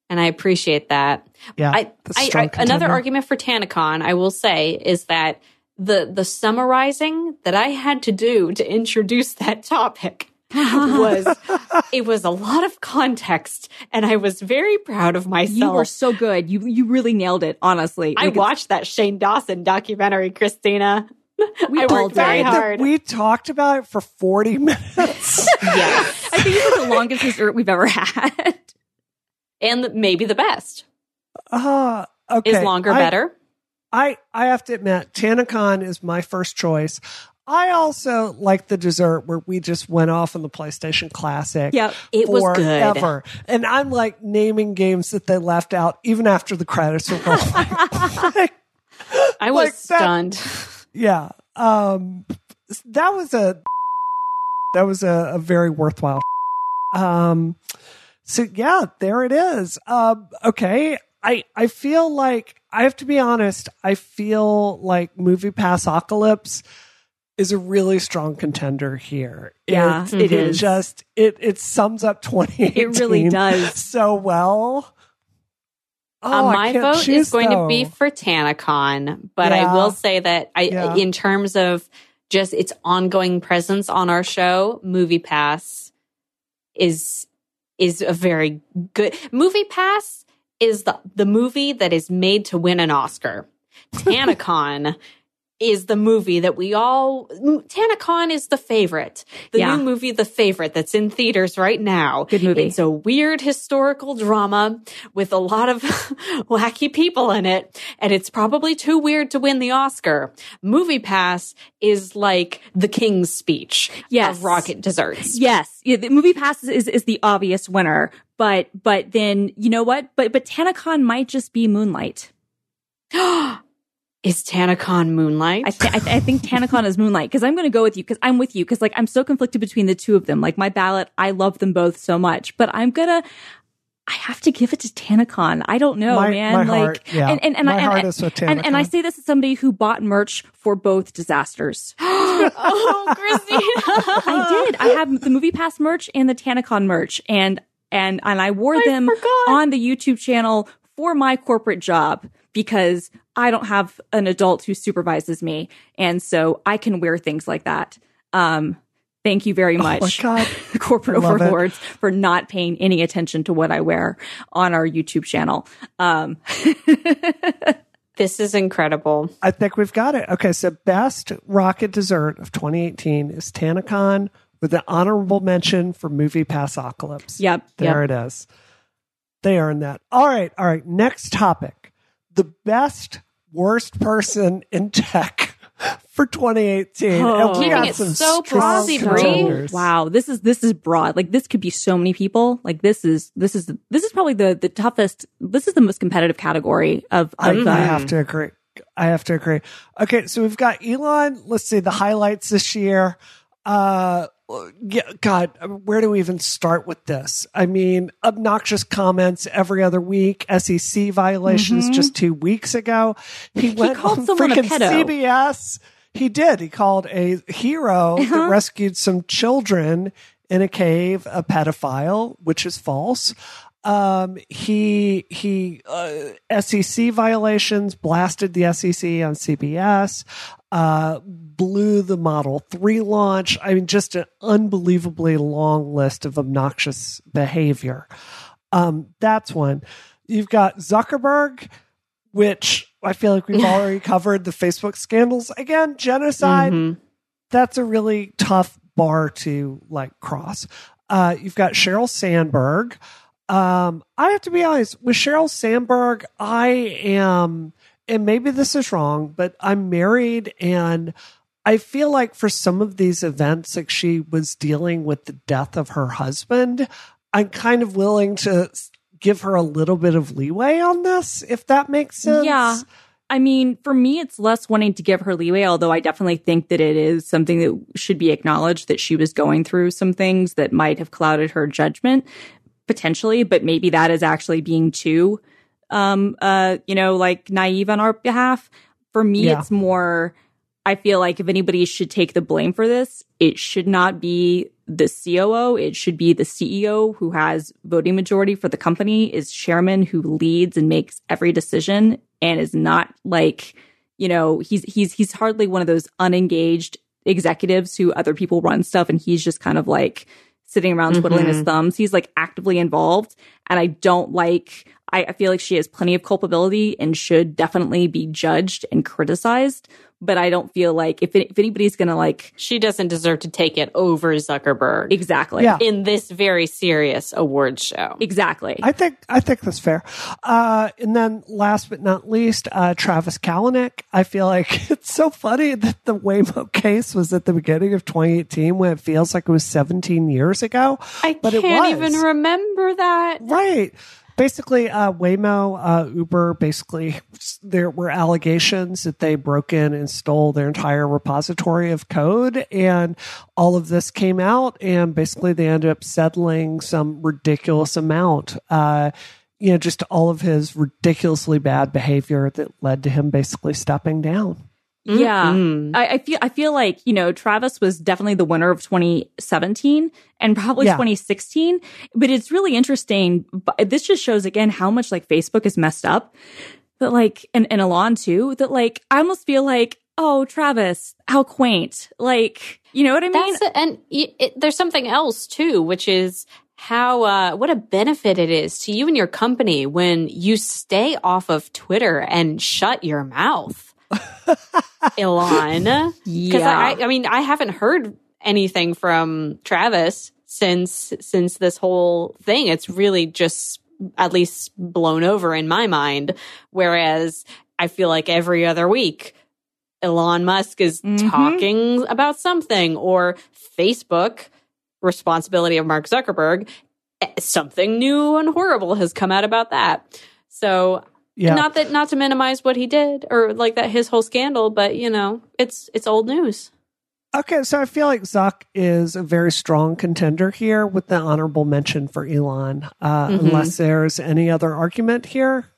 And I appreciate that. yeah, I, that's a I, strong I another argument for TanaCon, I will say, is that the the summarizing that I had to do to introduce that topic was it was a lot of context, and I was very proud of myself. You were so good. You you really nailed it. Honestly, I Like, watched that Shane Dawson documentary, Christina. We <laughs> I worked very did. that hard. we talked about it for 40 minutes. <laughs> yeah, I think it was the longest dessert we've ever had. and maybe the best uh, okay. is longer I- better. I, I have to admit, TanaCon is my first choice. I also like the dessert where we just went off on the PlayStation Classic. Yep. It was good. forever. And I'm like naming games that they left out even after the credits were rolling. <laughs> Like, I was like that- stunned. yeah. Um, that was a, that was a, a very worthwhile. Um, so yeah, there it is. Um, okay. I, I feel like I have to be honest. I feel like movie pass apocalypse is a really strong contender here. Yeah, it, it is. just it it sums up 2018 It really does. <laughs> so well. Oh, Uh, my vote is choose, going to be for TanaCon, but Yeah. I will say that I, Yeah. in terms of just its ongoing presence on our show, Movie Pass is is a very good movie pass is the the movie that is made to win an Oscar. <laughs> Tanacon is the movie that we all Tanacon is the favorite. The Yeah. new movie The Favorite that's in theaters right now. Good movie. It's a weird historical drama with a lot of <laughs> wacky people in it and it's probably too weird to win the Oscar. Movie Pass is like the king's speech Yes. of rocket desserts. Yes, yeah, the movie passes is, is the obvious winner, but but then you know what? But but Tanacon might just be Moonlight. <gasps> <gasps> is Tanacon Moonlight? I, th- I, th- I think Tanacon is Moonlight because I'm going to go with you because I'm with you because like I'm so conflicted between the two of them. Like my ballot, I love them both so much, but I'm gonna. I have to give it to Tanacon. I don't know, My- man. my like, heart, yeah. and and and, My I, and, and, and, and I Tanacon. say this as somebody who bought merch for both disasters. <gasps> <laughs> oh, Christina. I did. I have the movie pass merch and the Tanacon merch, and and and I wore them forgot. on the YouTube channel for my corporate job because I don't have an adult who supervises me, and so I can wear things like that. Um, thank you very Oh much, God. <laughs> corporate I love it. overlords, for not paying any attention to what I wear on our YouTube channel. Um, <laughs> This is incredible. I think we've got it. Okay, so best rocket dessert of 2018 is Tanacon with an honorable mention for Movie Passocalypse. yep, There yep. it is. They earned that. All right, all right. Next topic. The best worst person in tech <laughs> for 2018. Oh. Keeping it so strong broad, Wow, this is this is broad. Like this could be so many people. Like this is this is this is probably the the toughest. This is the most competitive category of I, of I have to agree. I have to agree. Okay, so we've got Elon. Let's see the highlights this year. Uh, yeah, God, where do we even start with this? I mean, obnoxious comments every other week, SEC violations just two weeks ago. He went called on someone a freaking pedo. CBS. He did. He called a hero that rescued some children in a cave a pedophile, which is false. Um, he he uh, SEC violations blasted the SEC on CBS. Uh, blew the Model Three launch. I mean, just an unbelievably long list of obnoxious behavior. Um, that's one. You've got Zuckerberg, which I feel like we've <laughs> already covered the Facebook scandals. Again, genocide. Mhm. That's a really tough bar to like cross. Uh, you've got Sheryl Sandberg. Um, I have to be honest with Sheryl Sandberg. I am, and maybe this is wrong, but I'm married and I feel like for some of these events, like she was dealing with the death of her husband, I'm kind of willing to give her a little bit of leeway on this, if that makes sense. Yeah. I mean, for me, it's less wanting to give her leeway, although I definitely think that it is something that should be acknowledged that she was going through some things that might have clouded her judgment potentially, but maybe that is actually being too, um, uh, you know, like naive on our behalf. For me, Yeah. it's more, I feel like if anybody should take the blame for this, it should not be the COO. It should be the CEO who has voting majority for the company, is chairman who leads and makes every decision and is not like, you know, he's he's he's hardly one of those unengaged executives who other people run stuff and he's just kind of like sitting around twiddling his thumbs. He's like actively involved. And I don't like I, I feel like she has plenty of culpability and should definitely be judged and criticized. But I don't feel like if it, if anybody's gonna like She doesn't deserve to take it over Zuckerberg exactly, Yeah. in this very serious awards show. exactly, I think I think that's fair. Uh, and then last but not least, uh, Travis Kalanick. I feel like <laughs> it's so funny that the Waymo case was at the beginning of 2018 when it feels like it was 17 years ago. I but it can't was. even remember that. Right. Basically, uh, Waymo, uh, Uber, basically, there were allegations that they broke in and stole their entire repository of code. And all of this came out. And basically, they ended up settling some ridiculous amount. Uh, you know, just all of his ridiculously bad behavior that led to him basically stepping down. Yeah. Mm-mm. I, I feel I feel like, you know, Travis was definitely the winner of 2017 and probably Yeah. 2016. But it's really interesting. But this just shows again how much like Facebook is messed up. That like and, and Elon too, that like I almost feel like, oh Travis, how quaint. Like, you know what I mean? That's and y- it, there's something else too, which is how uh, what a benefit it is to you and your company when you stay off of Twitter and shut your mouth, <laughs> Elon. Because Yeah. I, I mean, I haven't heard anything from Travis since since this whole thing. It's really just at least blown over in my mind. Whereas I feel like every other week. Elon Musk is Mhm. talking about something, or Facebook, responsibility of Mark Zuckerberg, eh, something new and horrible has come out about that. So Yeah. not that not to minimize what he did or like that his whole scandal, but you know, it's it's old news. Okay, so I feel like Zuck is a very strong contender here with the honorable mention for Elon, uh, Mhm. unless there's any other argument here.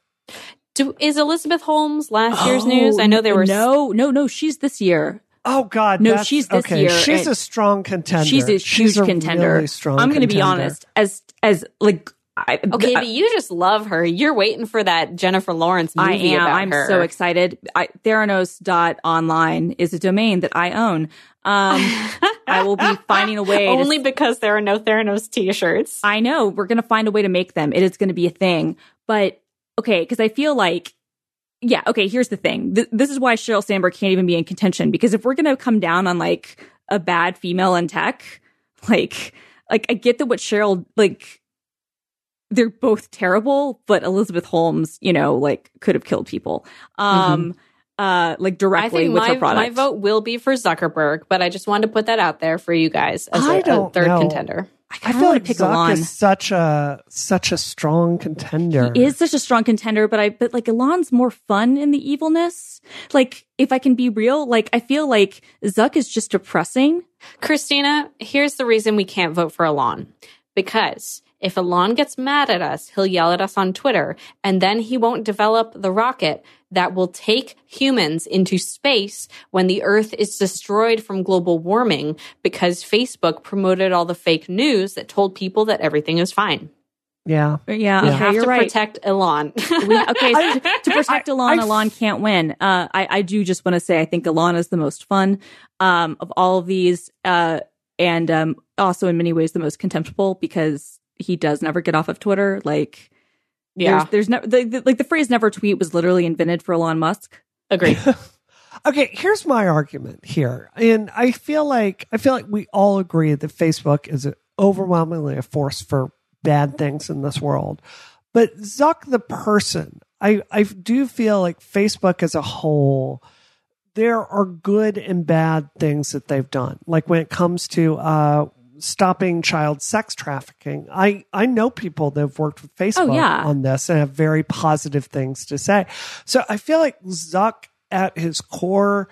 Do, is Elizabeth Holmes last year's Oh, news? I know there were no, no, no. She's this year. Oh God, No, she's this okay. year, She's a strong contender. She's a huge a contender. Really strong. Contender. I'm going to be honest. As as like I, Okay, I, but you just love her. You're waiting for that Jennifer Lawrence movie I am. I'm her. so excited. I, Theranos.online is a domain that I own. Um, <laughs> I will be finding a way. to Only because there are no Theranos t-shirts. I know we're going to find a way to make them. It is going to be a thing. But okay, because I feel like, yeah, okay, here's the thing. Th- this is why Sheryl Sandberg can't even be in contention because if we're going to come down on like a bad female in tech, like, like I get that what Sheryl, like, they're both terrible, but Elizabeth Holmes, you know, like could have killed people. Um, uh, like I directly think with my, her product. my vote will be for Zuckerberg, but I just wanted to put that out there for you guys as I a- a, don't third know. contender. I, I feel like pick Zuck Elon. is such a such a strong contender. He is such a strong contender, but I but like Elon's more fun in the evilness. Like if I can be real, like I feel like Zuck is just depressing. Christina, here's the reason we can't vote for Elon. Because if Elon gets mad at us, he'll yell at us on Twitter, and then he won't develop the rocket that will take humans into space when the Earth is destroyed from global warming because Facebook promoted all the fake news that told people that everything is fine. Yeah. Yeah, We okay, have you're to right. protect Elon. <laughs> We- okay, so to <laughs> protect I- Elon, I- Elon can't win. Uh, I, I do just want to say I think Elon is the most fun um, of all of these, uh, and um, also in many ways the most contemptible because he does never get off of Twitter. Like, yeah, there's, there's no the, the, like the phrase "never tweet" was literally invented for Elon Musk. agreed. <laughs> Okay, here's my argument here. And I feel like I feel like we all agree that Facebook is overwhelmingly a force for bad things in this world. But Zuck the person, I, I do feel like Facebook as a whole, there are good and bad things that they've done. Like when it comes to uh stopping child sex trafficking. I, I know people that have worked with Facebook oh, yeah. on this and have very positive things to say. So I feel like Zuck at his core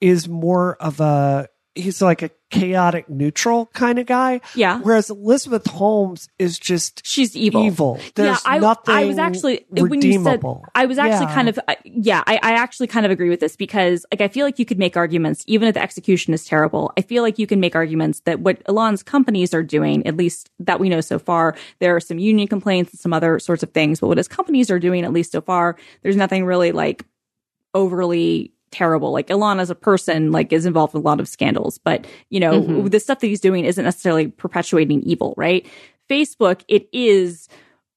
is more of a he's like a chaotic neutral kind of guy. Yeah. Whereas Elizabeth Holmes is just She's evil. evil. There's yeah, I, nothing I was actually when you said. I was actually Yeah. kind of yeah. I, I actually kind of agree with this because like I feel like you could make arguments even if the execution is terrible. I feel like you can make arguments that what Elon's companies are doing, at least that we know so far, there are some union complaints and some other sorts of things, but what his companies are doing, at least so far, there's nothing really like overly terrible. Like Elon as a person, like is involved in a lot of scandals, but you know, Mhm. the stuff that he's doing isn't necessarily perpetuating evil, right? Facebook, it is,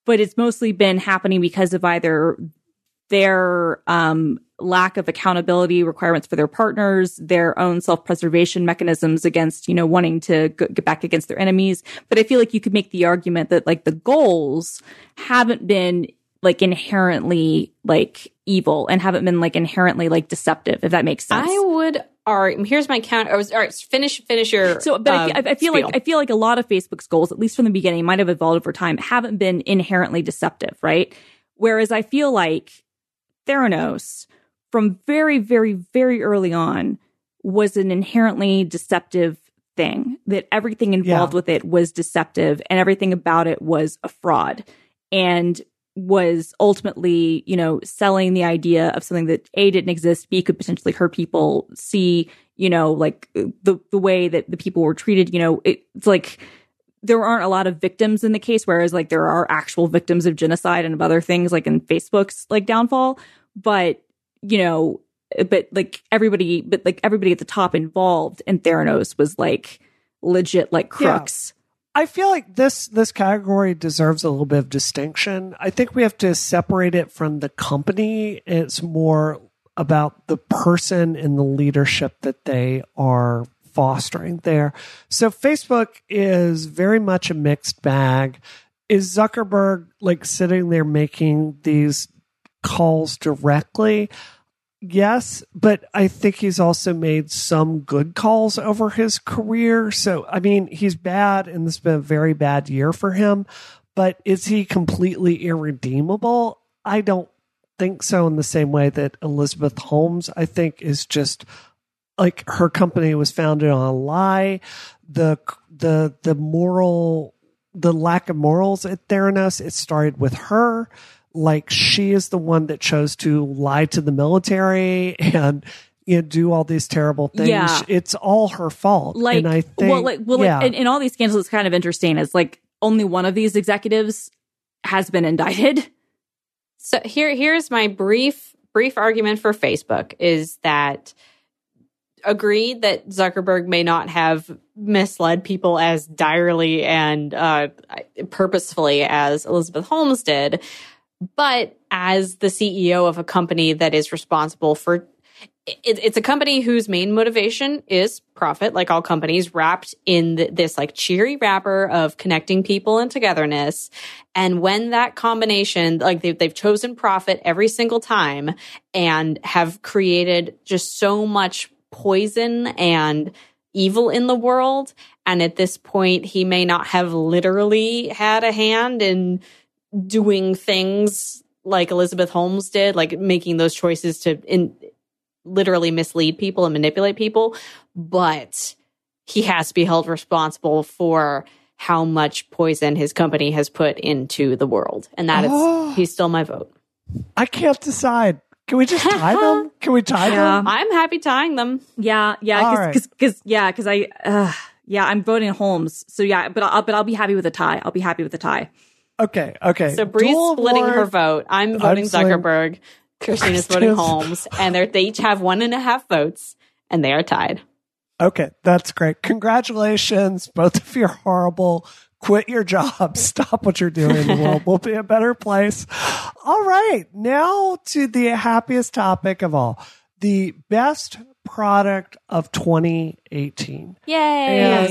but it's mostly been happening because of either their um, lack of accountability requirements for their partners, their own self-preservation mechanisms against, you know, wanting to get back against their enemies. But I feel like you could make the argument that like the goals haven't been like inherently like evil and haven't been like inherently like deceptive, if that makes sense. I would. All right, here's my count. I was all right. Finish, finish your. So, but I, um, I feel spiel. like I feel like a lot of Facebook's goals, at least from the beginning, might have evolved over time, haven't been inherently deceptive, right? Whereas I feel like Theranos, from very, very, very early on, was an inherently deceptive thing. That everything involved with it was deceptive, and everything about it was a fraud, and was ultimately, you know, selling the idea of something that A didn't exist, B could potentially hurt people, C, you know, like uh, the the way that the people were treated, you know, it, it's like there aren't a lot of victims in the case, whereas like there are actual victims of genocide and of other things, like in Facebook's like downfall. But you know, but like everybody, but like everybody at the top involved in Theranos was like legit like crooks. I feel like this this category deserves a little bit of distinction. I think we have to separate it from the company. It's more about the person and the leadership that they are fostering there. So Facebook is very much a mixed bag. Is Zuckerberg like sitting there making these calls directly? Yes, but I think he's also made some good calls over his career. So, I mean, he's bad and this has been a very bad year for him, but is he completely irredeemable? I don't think so in the same way that Elizabeth Holmes, I think, is just like her company was founded on a lie. The, the, the moral, the lack of morals at Theranos, it started with her like she is the one that chose to lie to the military and you know, do all these terrible things. Yeah. It's all her fault. Like, and I think, well, like, well, yeah. like, in, in all these scandals, it's kind of interesting. It's like only one of these executives has been indicted. So here here's my brief brief argument for Facebook is that agreed that Zuckerberg may not have misled people as direly and uh, purposefully as Elizabeth Holmes did, but as the CEO of a company that is responsible for it, it's a company whose main motivation is profit, like all companies, wrapped in this like cheery wrapper of connecting people and togetherness. And when that combination, like they've, they've chosen profit every single time and have created just so much poison and evil in the world. And at this point, he may not have literally had a hand in doing things like Elizabeth Holmes did, like making those choices to in, literally mislead people and manipulate people, but he has to be held responsible for how much poison his company has put into the world. And that Oh. is, <gasps> he's still my vote. I can't decide. Can we just tie <laughs> them? Can we tie Yeah. them? I'm happy tying them. Yeah, yeah, right. because because yeah, because I uh, yeah, I'm voting Holmes. So yeah, but I'll but I'll be happy with a tie. I'll be happy with a tie. Okay, okay. So Brie's Dual splitting award. her vote. I'm voting saying- Zuckerberg. Christina's voting Holmes. And they're, they each have one and a half votes and they are tied. Okay, that's great. Congratulations. Both of you are horrible. Quit your job. <laughs> Stop what you're doing. The world will be a better place. All right. Now to the happiest topic of all the best product of 2018. Yay.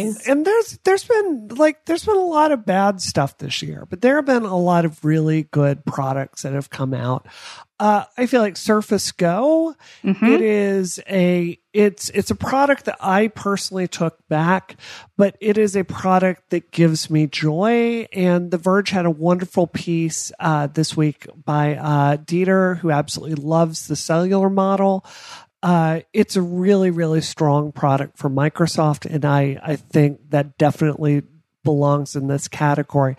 And, and there's there's been like there's been a lot of bad stuff this year, but there have been a lot of really good products that have come out. Uh, I feel like Surface Go. it is a it's it's a product that I personally took back, but it is a product that gives me joy. And The Verge had a wonderful piece uh, this week by uh, Dieter, who absolutely loves the cellular model uh, it's a really, really strong product for Microsoft, and I, I think that definitely belongs in this category.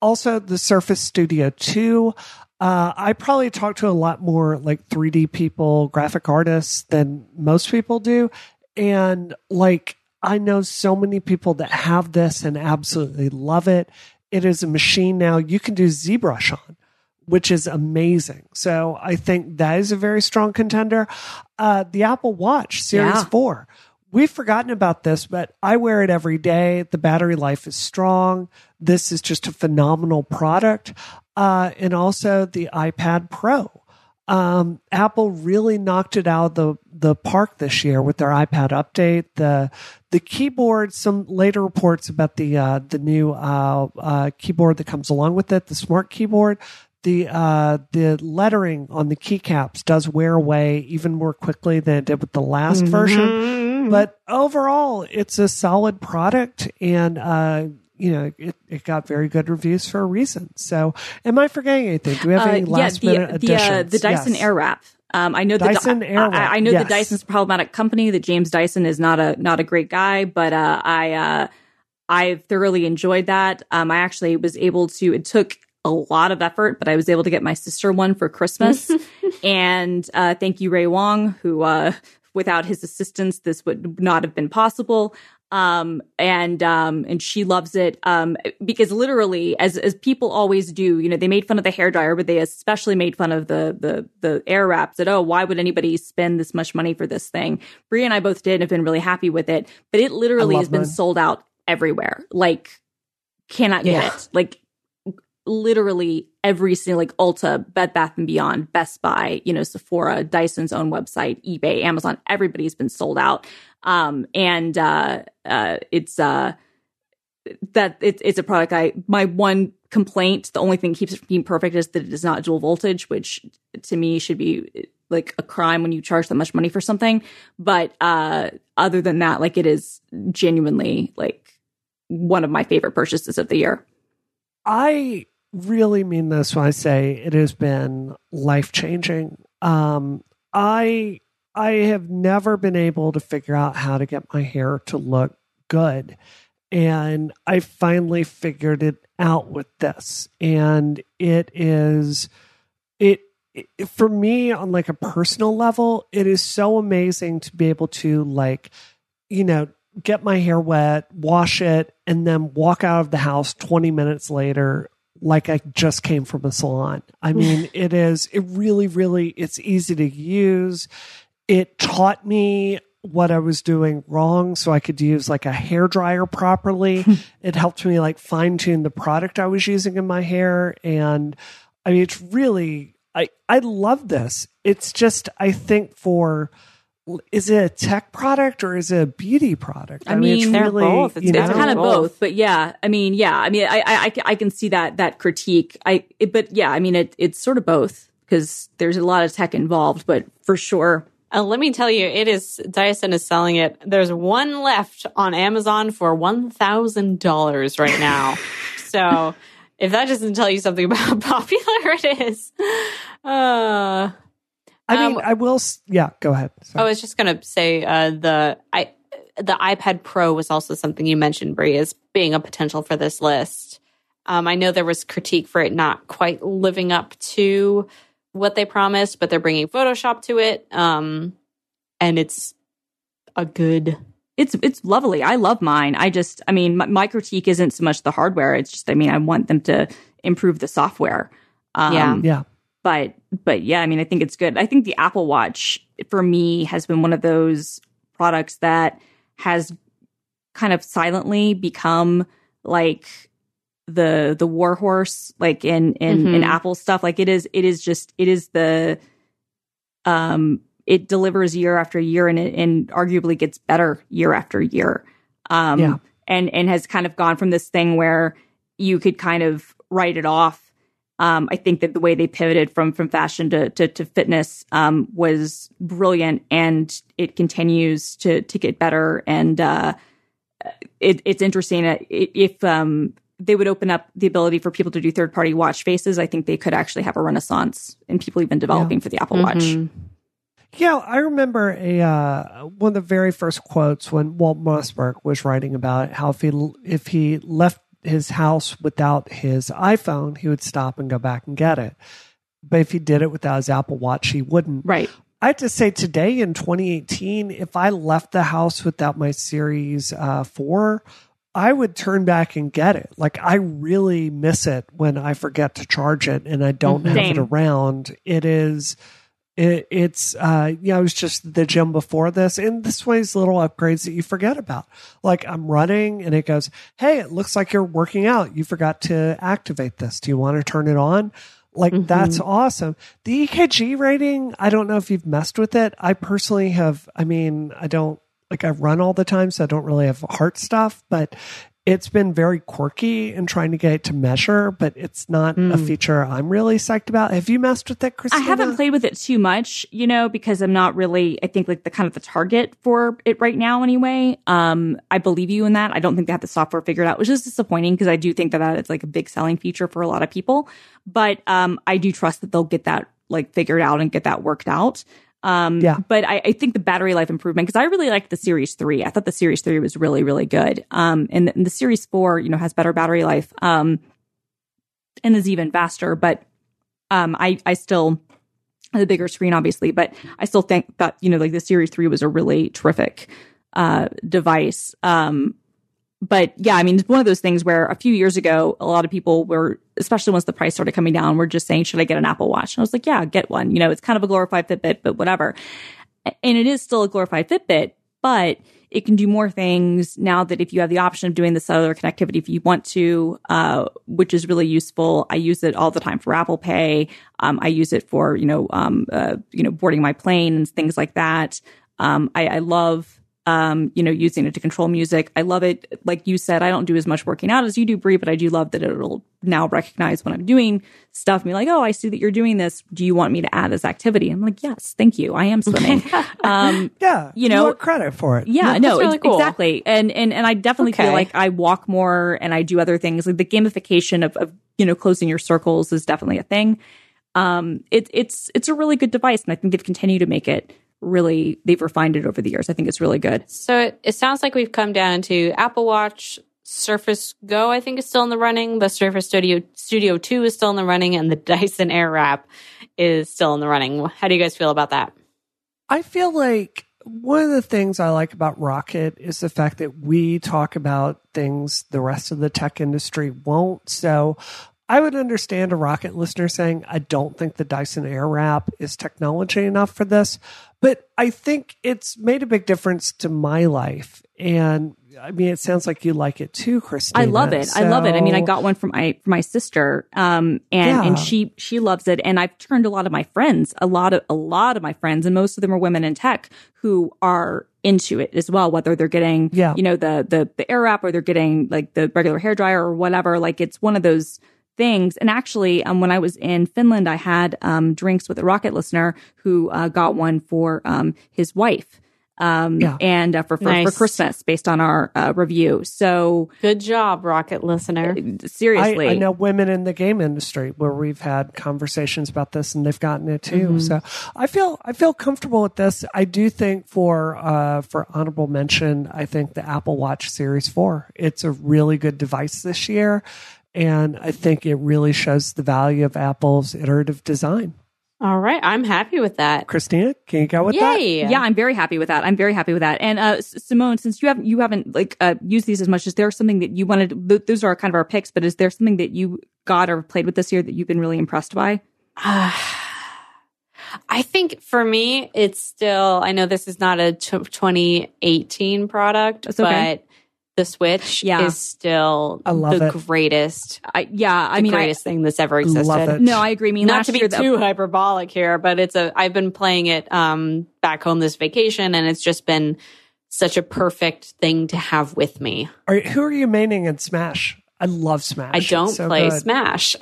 Also, the Surface Studio 2. Uh, I probably talk to a lot more like 3D people, graphic artists than most people do. And like, I know so many people that have this and absolutely love it. It is a machine now you can do ZBrush on which is amazing. So I think that is a very strong contender. Uh, the Apple Watch Series Yeah. 4. We've forgotten about this, but I wear it every day. The battery life is strong. This is just a phenomenal product. Uh, and also the iPad Pro. Um, Apple really knocked it out of the, the park this year with their iPad update. The the keyboard, some later reports about the uh, the new uh, uh, keyboard that comes along with it, the smart keyboard. The uh, the lettering on the keycaps does wear away even more quickly than it did with the last version. But overall, it's a solid product, and uh, you know it, it got very good reviews for a reason. So, am I forgetting anything? Do we have Uh, any last minute the the, uh, the Dyson Yes. Airwrap. Um, I know the Dyson Dy- Airwrap, I, I know yes. that Dyson's a problematic company. That James Dyson is not a not a great guy, but uh, I uh, I thoroughly enjoyed that. Um, I actually was able to. It took a lot of effort, but I was able to get my sister one for Christmas. <laughs> and uh, thank you, Ray Wong, who uh, without his assistance, this would not have been possible. Um, and um, and she loves it um, because literally, as as people always do, you know, they made fun of the hair dryer, but they especially made fun of the the the air wraps. That oh, why would anybody spend this much money for this thing? Brie and I both did, and have been really happy with it. But it literally has been sold out everywhere. Like cannot get Yeah. it. Like literally every single like Ulta, Bed Bath and Beyond, Best Buy, you know, Sephora, Dyson's own website, eBay, Amazon, everybody's been sold out. Um, and uh, uh, it's uh, that it, it's a product. I my one complaint, the only thing keeps it from being perfect is that it is not dual voltage, which to me should be like a crime when you charge that much money for something. But uh, other than that, like it is genuinely like one of my favorite purchases of the year. I really mean this when I say it has been life changing. Um, I I have never been able to figure out how to get my hair to look good. And I finally figured it out with this. And it is it, it for me on like a personal level, it is so amazing to be able to like, you know, get my hair wet, wash it, and then walk out of the house 20 minutes later like I just came from a salon. I mean, it is, it really, really, it's easy to use. It taught me what I was doing wrong so I could use like a hair dryer properly. <laughs> it helped me like fine tune the product I was using in my hair. And I mean, it's really, I, I love this. It's just, I think for, is it a tech product or is it a beauty product? I mean, they're both. It's- you It's kind of both. both, but yeah, I mean, yeah, I mean, I, I, I, I can see that that critique. I, it, but yeah, I mean, it, it's sort of both because there's a lot of tech involved, but for sure, Uh, let me tell you, it is Dyson is selling it. There's one left on Amazon for one thousand dollars right now. <laughs> so if that doesn't tell you something about how <laughs> popular it is, uh, I mean, Um, I will, yeah, go ahead. I was just gonna say uh, the I the iPad Pro was also something you mentioned, Brie, as being a potential for this list. Um, I know there was critique for it not quite living up to what they promised, but they're bringing Photoshop to it, um, and it's a good. it's it's lovely. I love mine. I just, I mean, my, my critique isn't so much the hardware. It's just, I mean, I want them to improve the software. Um, Yeah. yeah. But but yeah, I mean, I think it's good. I think the Apple Watch for me has been one of those products that has kind of silently become like the the war horse like in in in Mhm. Apple stuff like it is it is just it is the um it delivers year after year and it and arguably gets better year after year um Yeah. and and has kind of gone from this thing where you could kind of write it off um, I think that the way they pivoted from from fashion to to, to fitness um, was brilliant, and it continues to to get better. And uh, it, it's interesting if um, they would open up the ability for people to do third party watch faces. I think they could actually have a renaissance in people even developing for the Apple Watch. Mhm. Yeah, I remember a uh, one of the very first quotes when Walt Mossberg was writing about how if he if he left his house without his iPhone, he would stop and go back and get it. But if he did it without his Apple Watch, he wouldn't. Right. I have to say today in 2018, if I left the house without my Series uh, 4, I would turn back and get it. Like I really miss it when I forget to charge it and I don't have it around. It is it, it's uh you know, I was just the gym before this and this ways little upgrades that you forget about. Like I'm running and it goes, Hey, it looks like you're working out. You forgot to activate this. Do you want to turn it on? Like that's awesome. The EKG rating, I don't know if you've messed with it. I personally have I mean, I don't like I run all the time, so I don't really have heart stuff, but it's been very quirky in trying to get it to measure, but it's not a feature I'm really psyched about. Have you messed with it, I haven't played with it too much, you know, because I'm not really, I think like the kind of the target for it right now anyway. Um, I believe you in that. I don't think they have the software figured out, which is disappointing because I do think that that is like a big selling feature for a lot of people. But, um, I do trust that they'll get that like figured out and get that worked out. Um, Yeah. but I, I think the battery life improvement, because I really liked the Series 3. I thought the Series 3 was really, really good. Um, and, the- and the Series 4, you know, has better battery life. Um, and is even faster, but, um, I, I still, the bigger screen, obviously, but I still think that, you know, like the Series 3 was a really terrific, uh, device. Um, but yeah, I mean, it's one of those things where a few years ago, a lot of people were, especially once the price started coming down, were just saying, should I get an Apple Watch? And I was like, yeah, get one. You know, it's kind of a glorified Fitbit, but whatever. And it is still a glorified Fitbit, but it can do more things now that if you have the option of doing the cellular connectivity, if you want to, uh, which is really useful. I use it all the time for Apple Pay. Um, I use it for, you know, um, uh, you know, boarding my plane and things like that. Um, I, I love um, you know, using it to control music. I love it. Like you said, I don't do as much working out as you do, Brie, but I do love that it'll now recognize when I'm doing stuff and be like, oh, I see that you're doing this. Do you want me to add this activity? I'm like, yes, thank you. I am <laughs> swimming. um, yeah, you know, credit for it. Yeah, yeah no, really cool. exactly. And, and, and I definitely okay. feel like I walk more and I do other things. Like the gamification of, of, you know, closing your circles is definitely a thing. Um, it, it's, it's a really good device. And I think they've continued to make it really they've refined it over the years. I think it's really good. So it, it sounds like we've come down to Apple Watch, Surface Go, I think is still in the running. The Surface Studio Studio 2 is still in the running and the <laughs> Dyson Airwrap is still in the running. How do you guys feel about that? I feel like one of the things I like about Rocket is the fact that we talk about things the rest of the tech industry won't. So I would understand a Rocket listener saying, I don't think the Dyson Airwrap is technology enough for this. But I think it's made a big difference to my life. And I mean, it sounds like you like it too, Christina. I love it. So... I love it. I mean, I got one from my from my sister, um, and yeah. and she she loves it. And I've turned a lot of my friends, a lot of a lot of my friends, and most of them are women in tech who are into it as well. Whether they're getting, yeah. you know, the the the Airwrap or they're getting like the regular hair dryer or whatever. Like it's one of those things. And actually, um, when I was in Finland, I had um, drinks with a Rocket listener who uh, got one for um, his wife. Um, yeah. and uh, for, for, nice. for, Christmas based on our uh, review. So good job, Rocket listener. Uh, seriously. I, I, know women in the game industry where we've had conversations about this and they've gotten it too. Mm-hmm. So I feel, I feel comfortable with this. I do think for, uh, for honorable mention, I think the Apple Watch Series 4, it's a really good device this year. And I think it really shows the value of Apple's iterative design. All right, I'm happy with that. Christina, can you go with Yay. that? Yeah, I'm very happy with that. I'm very happy with that. And uh, Simone, since you haven't you haven't like uh, used these as much, is there something that you wanted? Th- those are kind of our picks, but is there something that you got or played with this year that you've been really impressed by? Uh, <sighs> I think for me, it's still. I know this is not a t- 2018 product, okay. but the Switch yeah. is still the it. greatest. I, yeah, I mean, greatest I, thing that's ever existed. No, I agree. I mean, not to be too hyperbolic here, but it's a. I've been playing it um, back home this vacation, and it's just been such a perfect thing to have with me. Are, who are you maining in Smash? I love Smash. I don't so play good. Smash.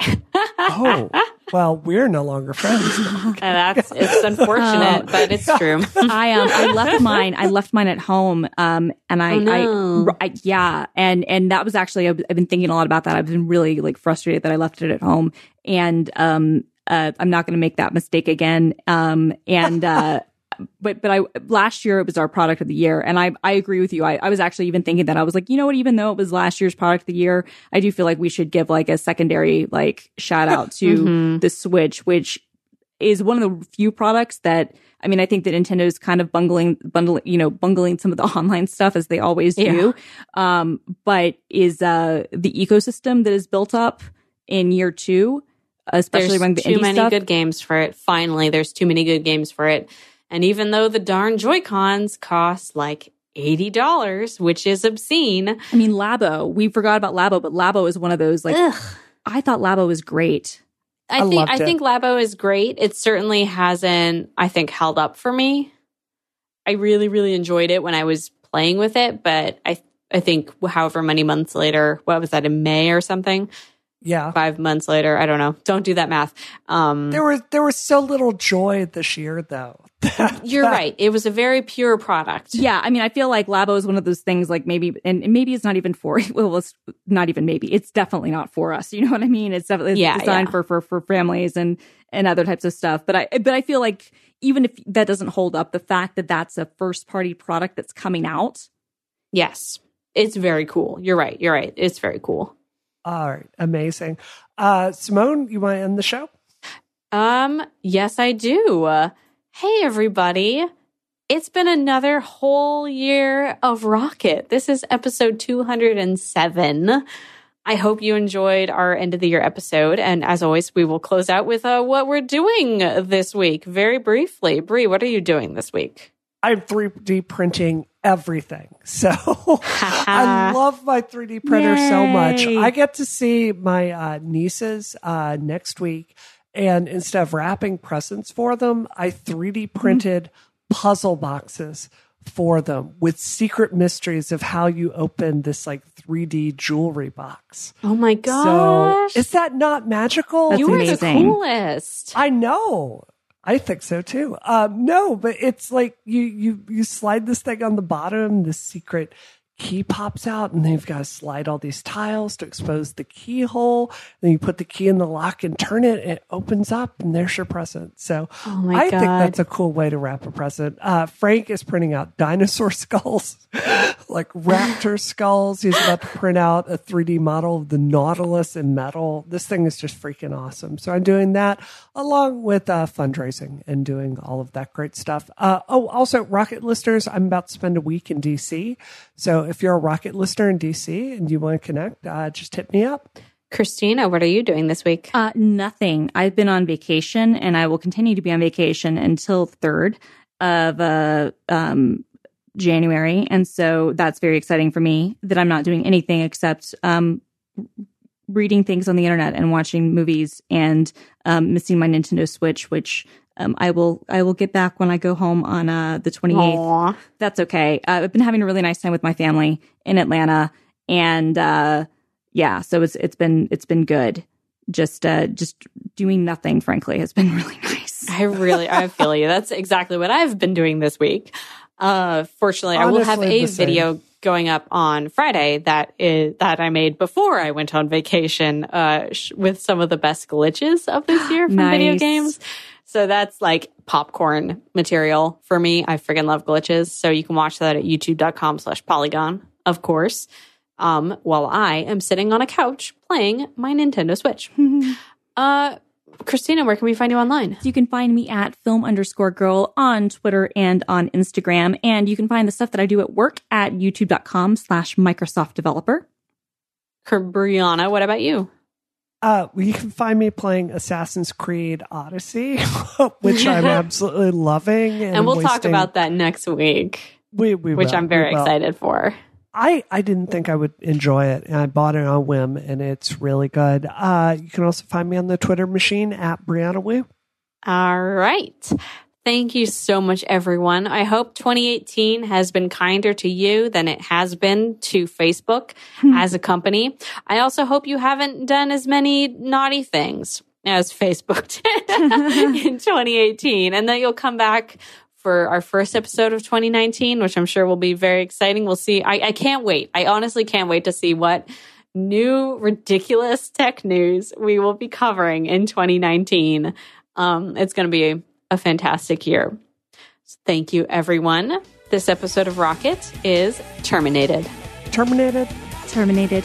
oh, well, we're no longer friends. <laughs> that's it's unfortunate, oh. but it's true. <laughs> I um I left mine. I left mine at home. Um, and I, oh, no. I, I, yeah, and and that was actually I've, I've been thinking a lot about that. I've been really like frustrated that I left it at home, and um, uh, I'm not going to make that mistake again. Um, and uh, but but I last year it was our product of the year, and I I agree with you. I, I was actually even thinking that I was like, you know what? Even though it was last year's product of the year, I do feel like we should give like a secondary like shout out <laughs> to mm-hmm. the Switch, which is one of the few products that I mean, I think that Nintendo is kind of bungling, bundling, you know, bungling some of the <laughs> online stuff as they always do. Yeah. Um, but is uh the ecosystem that is built up in year two, especially there's when the too many stuff. good games for it. Finally, there's too many good games for it. And even though the darn Joy-Cons cost like $80, which is obscene. I mean, Labo, we forgot about Labo, but Labo is one of those like, Ugh. I thought Labo was great. I, I think I it. think Labo is great. It certainly hasn't, I think, held up for me. I really, really enjoyed it when I was playing with it, but I I think however many months later, what was that in May or something? Yeah. Five months later. I don't know. Don't do that math. Um, there was there was so little joy this year though. <laughs> you're right. It was a very pure product. Yeah. I mean, I feel like Labo is one of those things like maybe, and maybe it's not even for, <laughs> well, it's not even maybe. It's definitely not for us. You know what I mean? It's definitely yeah, designed yeah. for, for, for families and, and other types of stuff. But I, but I feel like even if that doesn't hold up, the fact that that's a first party product that's coming out. Yes. It's very cool. You're right. You're right. It's very cool. All right, amazing. Uh, Simone, you want to end the show? Um, yes, I do. Uh, hey, everybody. It's been another whole year of Rocket. This is episode 207. I hope you enjoyed our end of the year episode. And as always, we will close out with uh, what we're doing this week very briefly. Brie, what are you doing this week? I'm 3D printing everything. <laughs> So <laughs> I love my 3D printer so much. I get to see my uh, nieces uh, next week, and instead of wrapping presents for them, I 3D printed puzzle boxes for them with secret mysteries of how you open this like 3D jewelry box. Oh my gosh. So is that not magical? That's you are amazing. the coolest. I know. I think so too. Um, no, but it's like you you you slide this thing on the bottom, the secret key pops out, and then you've got to slide all these tiles to expose the keyhole. Then you put the key in the lock and turn it, and it opens up, and there's your present. So Oh I think that's a cool way to wrap a present. Uh, Frank is printing out dinosaur <laughs> skulls, like raptor skulls. He's about to print out a 3D model of the Nautilus in metal. This thing is just freaking awesome. So I'm doing that along with uh, fundraising and doing all of that great stuff. Uh, oh, also, Rocket listeners, I'm about to spend a week in DC. So if you're a Rocket listener in DC and you want to connect, uh, just hit me up. Christina, what are you doing this week? Uh, nothing. I've been on vacation and I will continue to be on vacation until 3rd of uh, um, January. And so that's very exciting for me that I'm not doing anything except um, reading things on the internet and watching movies and um, missing my Nintendo Switch, which um, I will I will get back when I go home on uh, the 28th Aw. that's okay. Uh, I've been having a really nice time with my family in Atlanta, and uh, yeah, so it's it's been it's been good. Just uh, just doing nothing, frankly, has been <laughs> really nice. I really, I feel you. That's exactly what I've been doing this week. Uh, fortunately, I will have a video going up on Friday that is that I made before I went on vacation uh, sh- with some of the best glitches of this year from video games. So that's like popcorn material for me. I friggin' love glitches. So you can watch that at youtube.com slash polygon, of course, um, while I am sitting on a couch playing my Nintendo Switch. <laughs> uh, Christina, where can we find you online? You can find me at film underscore girl on Twitter and on Instagram. And you can find the stuff that I do at work at youtube.com slash Microsoft developer. Brianna, what about you? Uh, you can find me playing Assassin's Creed Odyssey, <laughs> which I'm <laughs> absolutely loving. And, And, we'll talk about that next week, we, we which will, I'm very excited for. I, I didn't think I would enjoy it, and I bought it on whim, and it's really good. Uh, you can also find me on the Twitter machine at Brianna Wu. All right. Thank you so much, everyone. I hope 2018 has been kinder to you than it has been to Facebook as a company. I also hope you haven't done as many naughty things as Facebook <laughs> did <laughs> in 2018 and that you'll come back for our first episode of 2019, which I'm sure will be very exciting. We'll see. I, I can't wait. I honestly can't wait to see what new ridiculous tech news we will be covering in 2019. Um, it's going to be a fantastic year. So thank you, everyone. This episode of Rocket is terminated. Terminated. Terminated.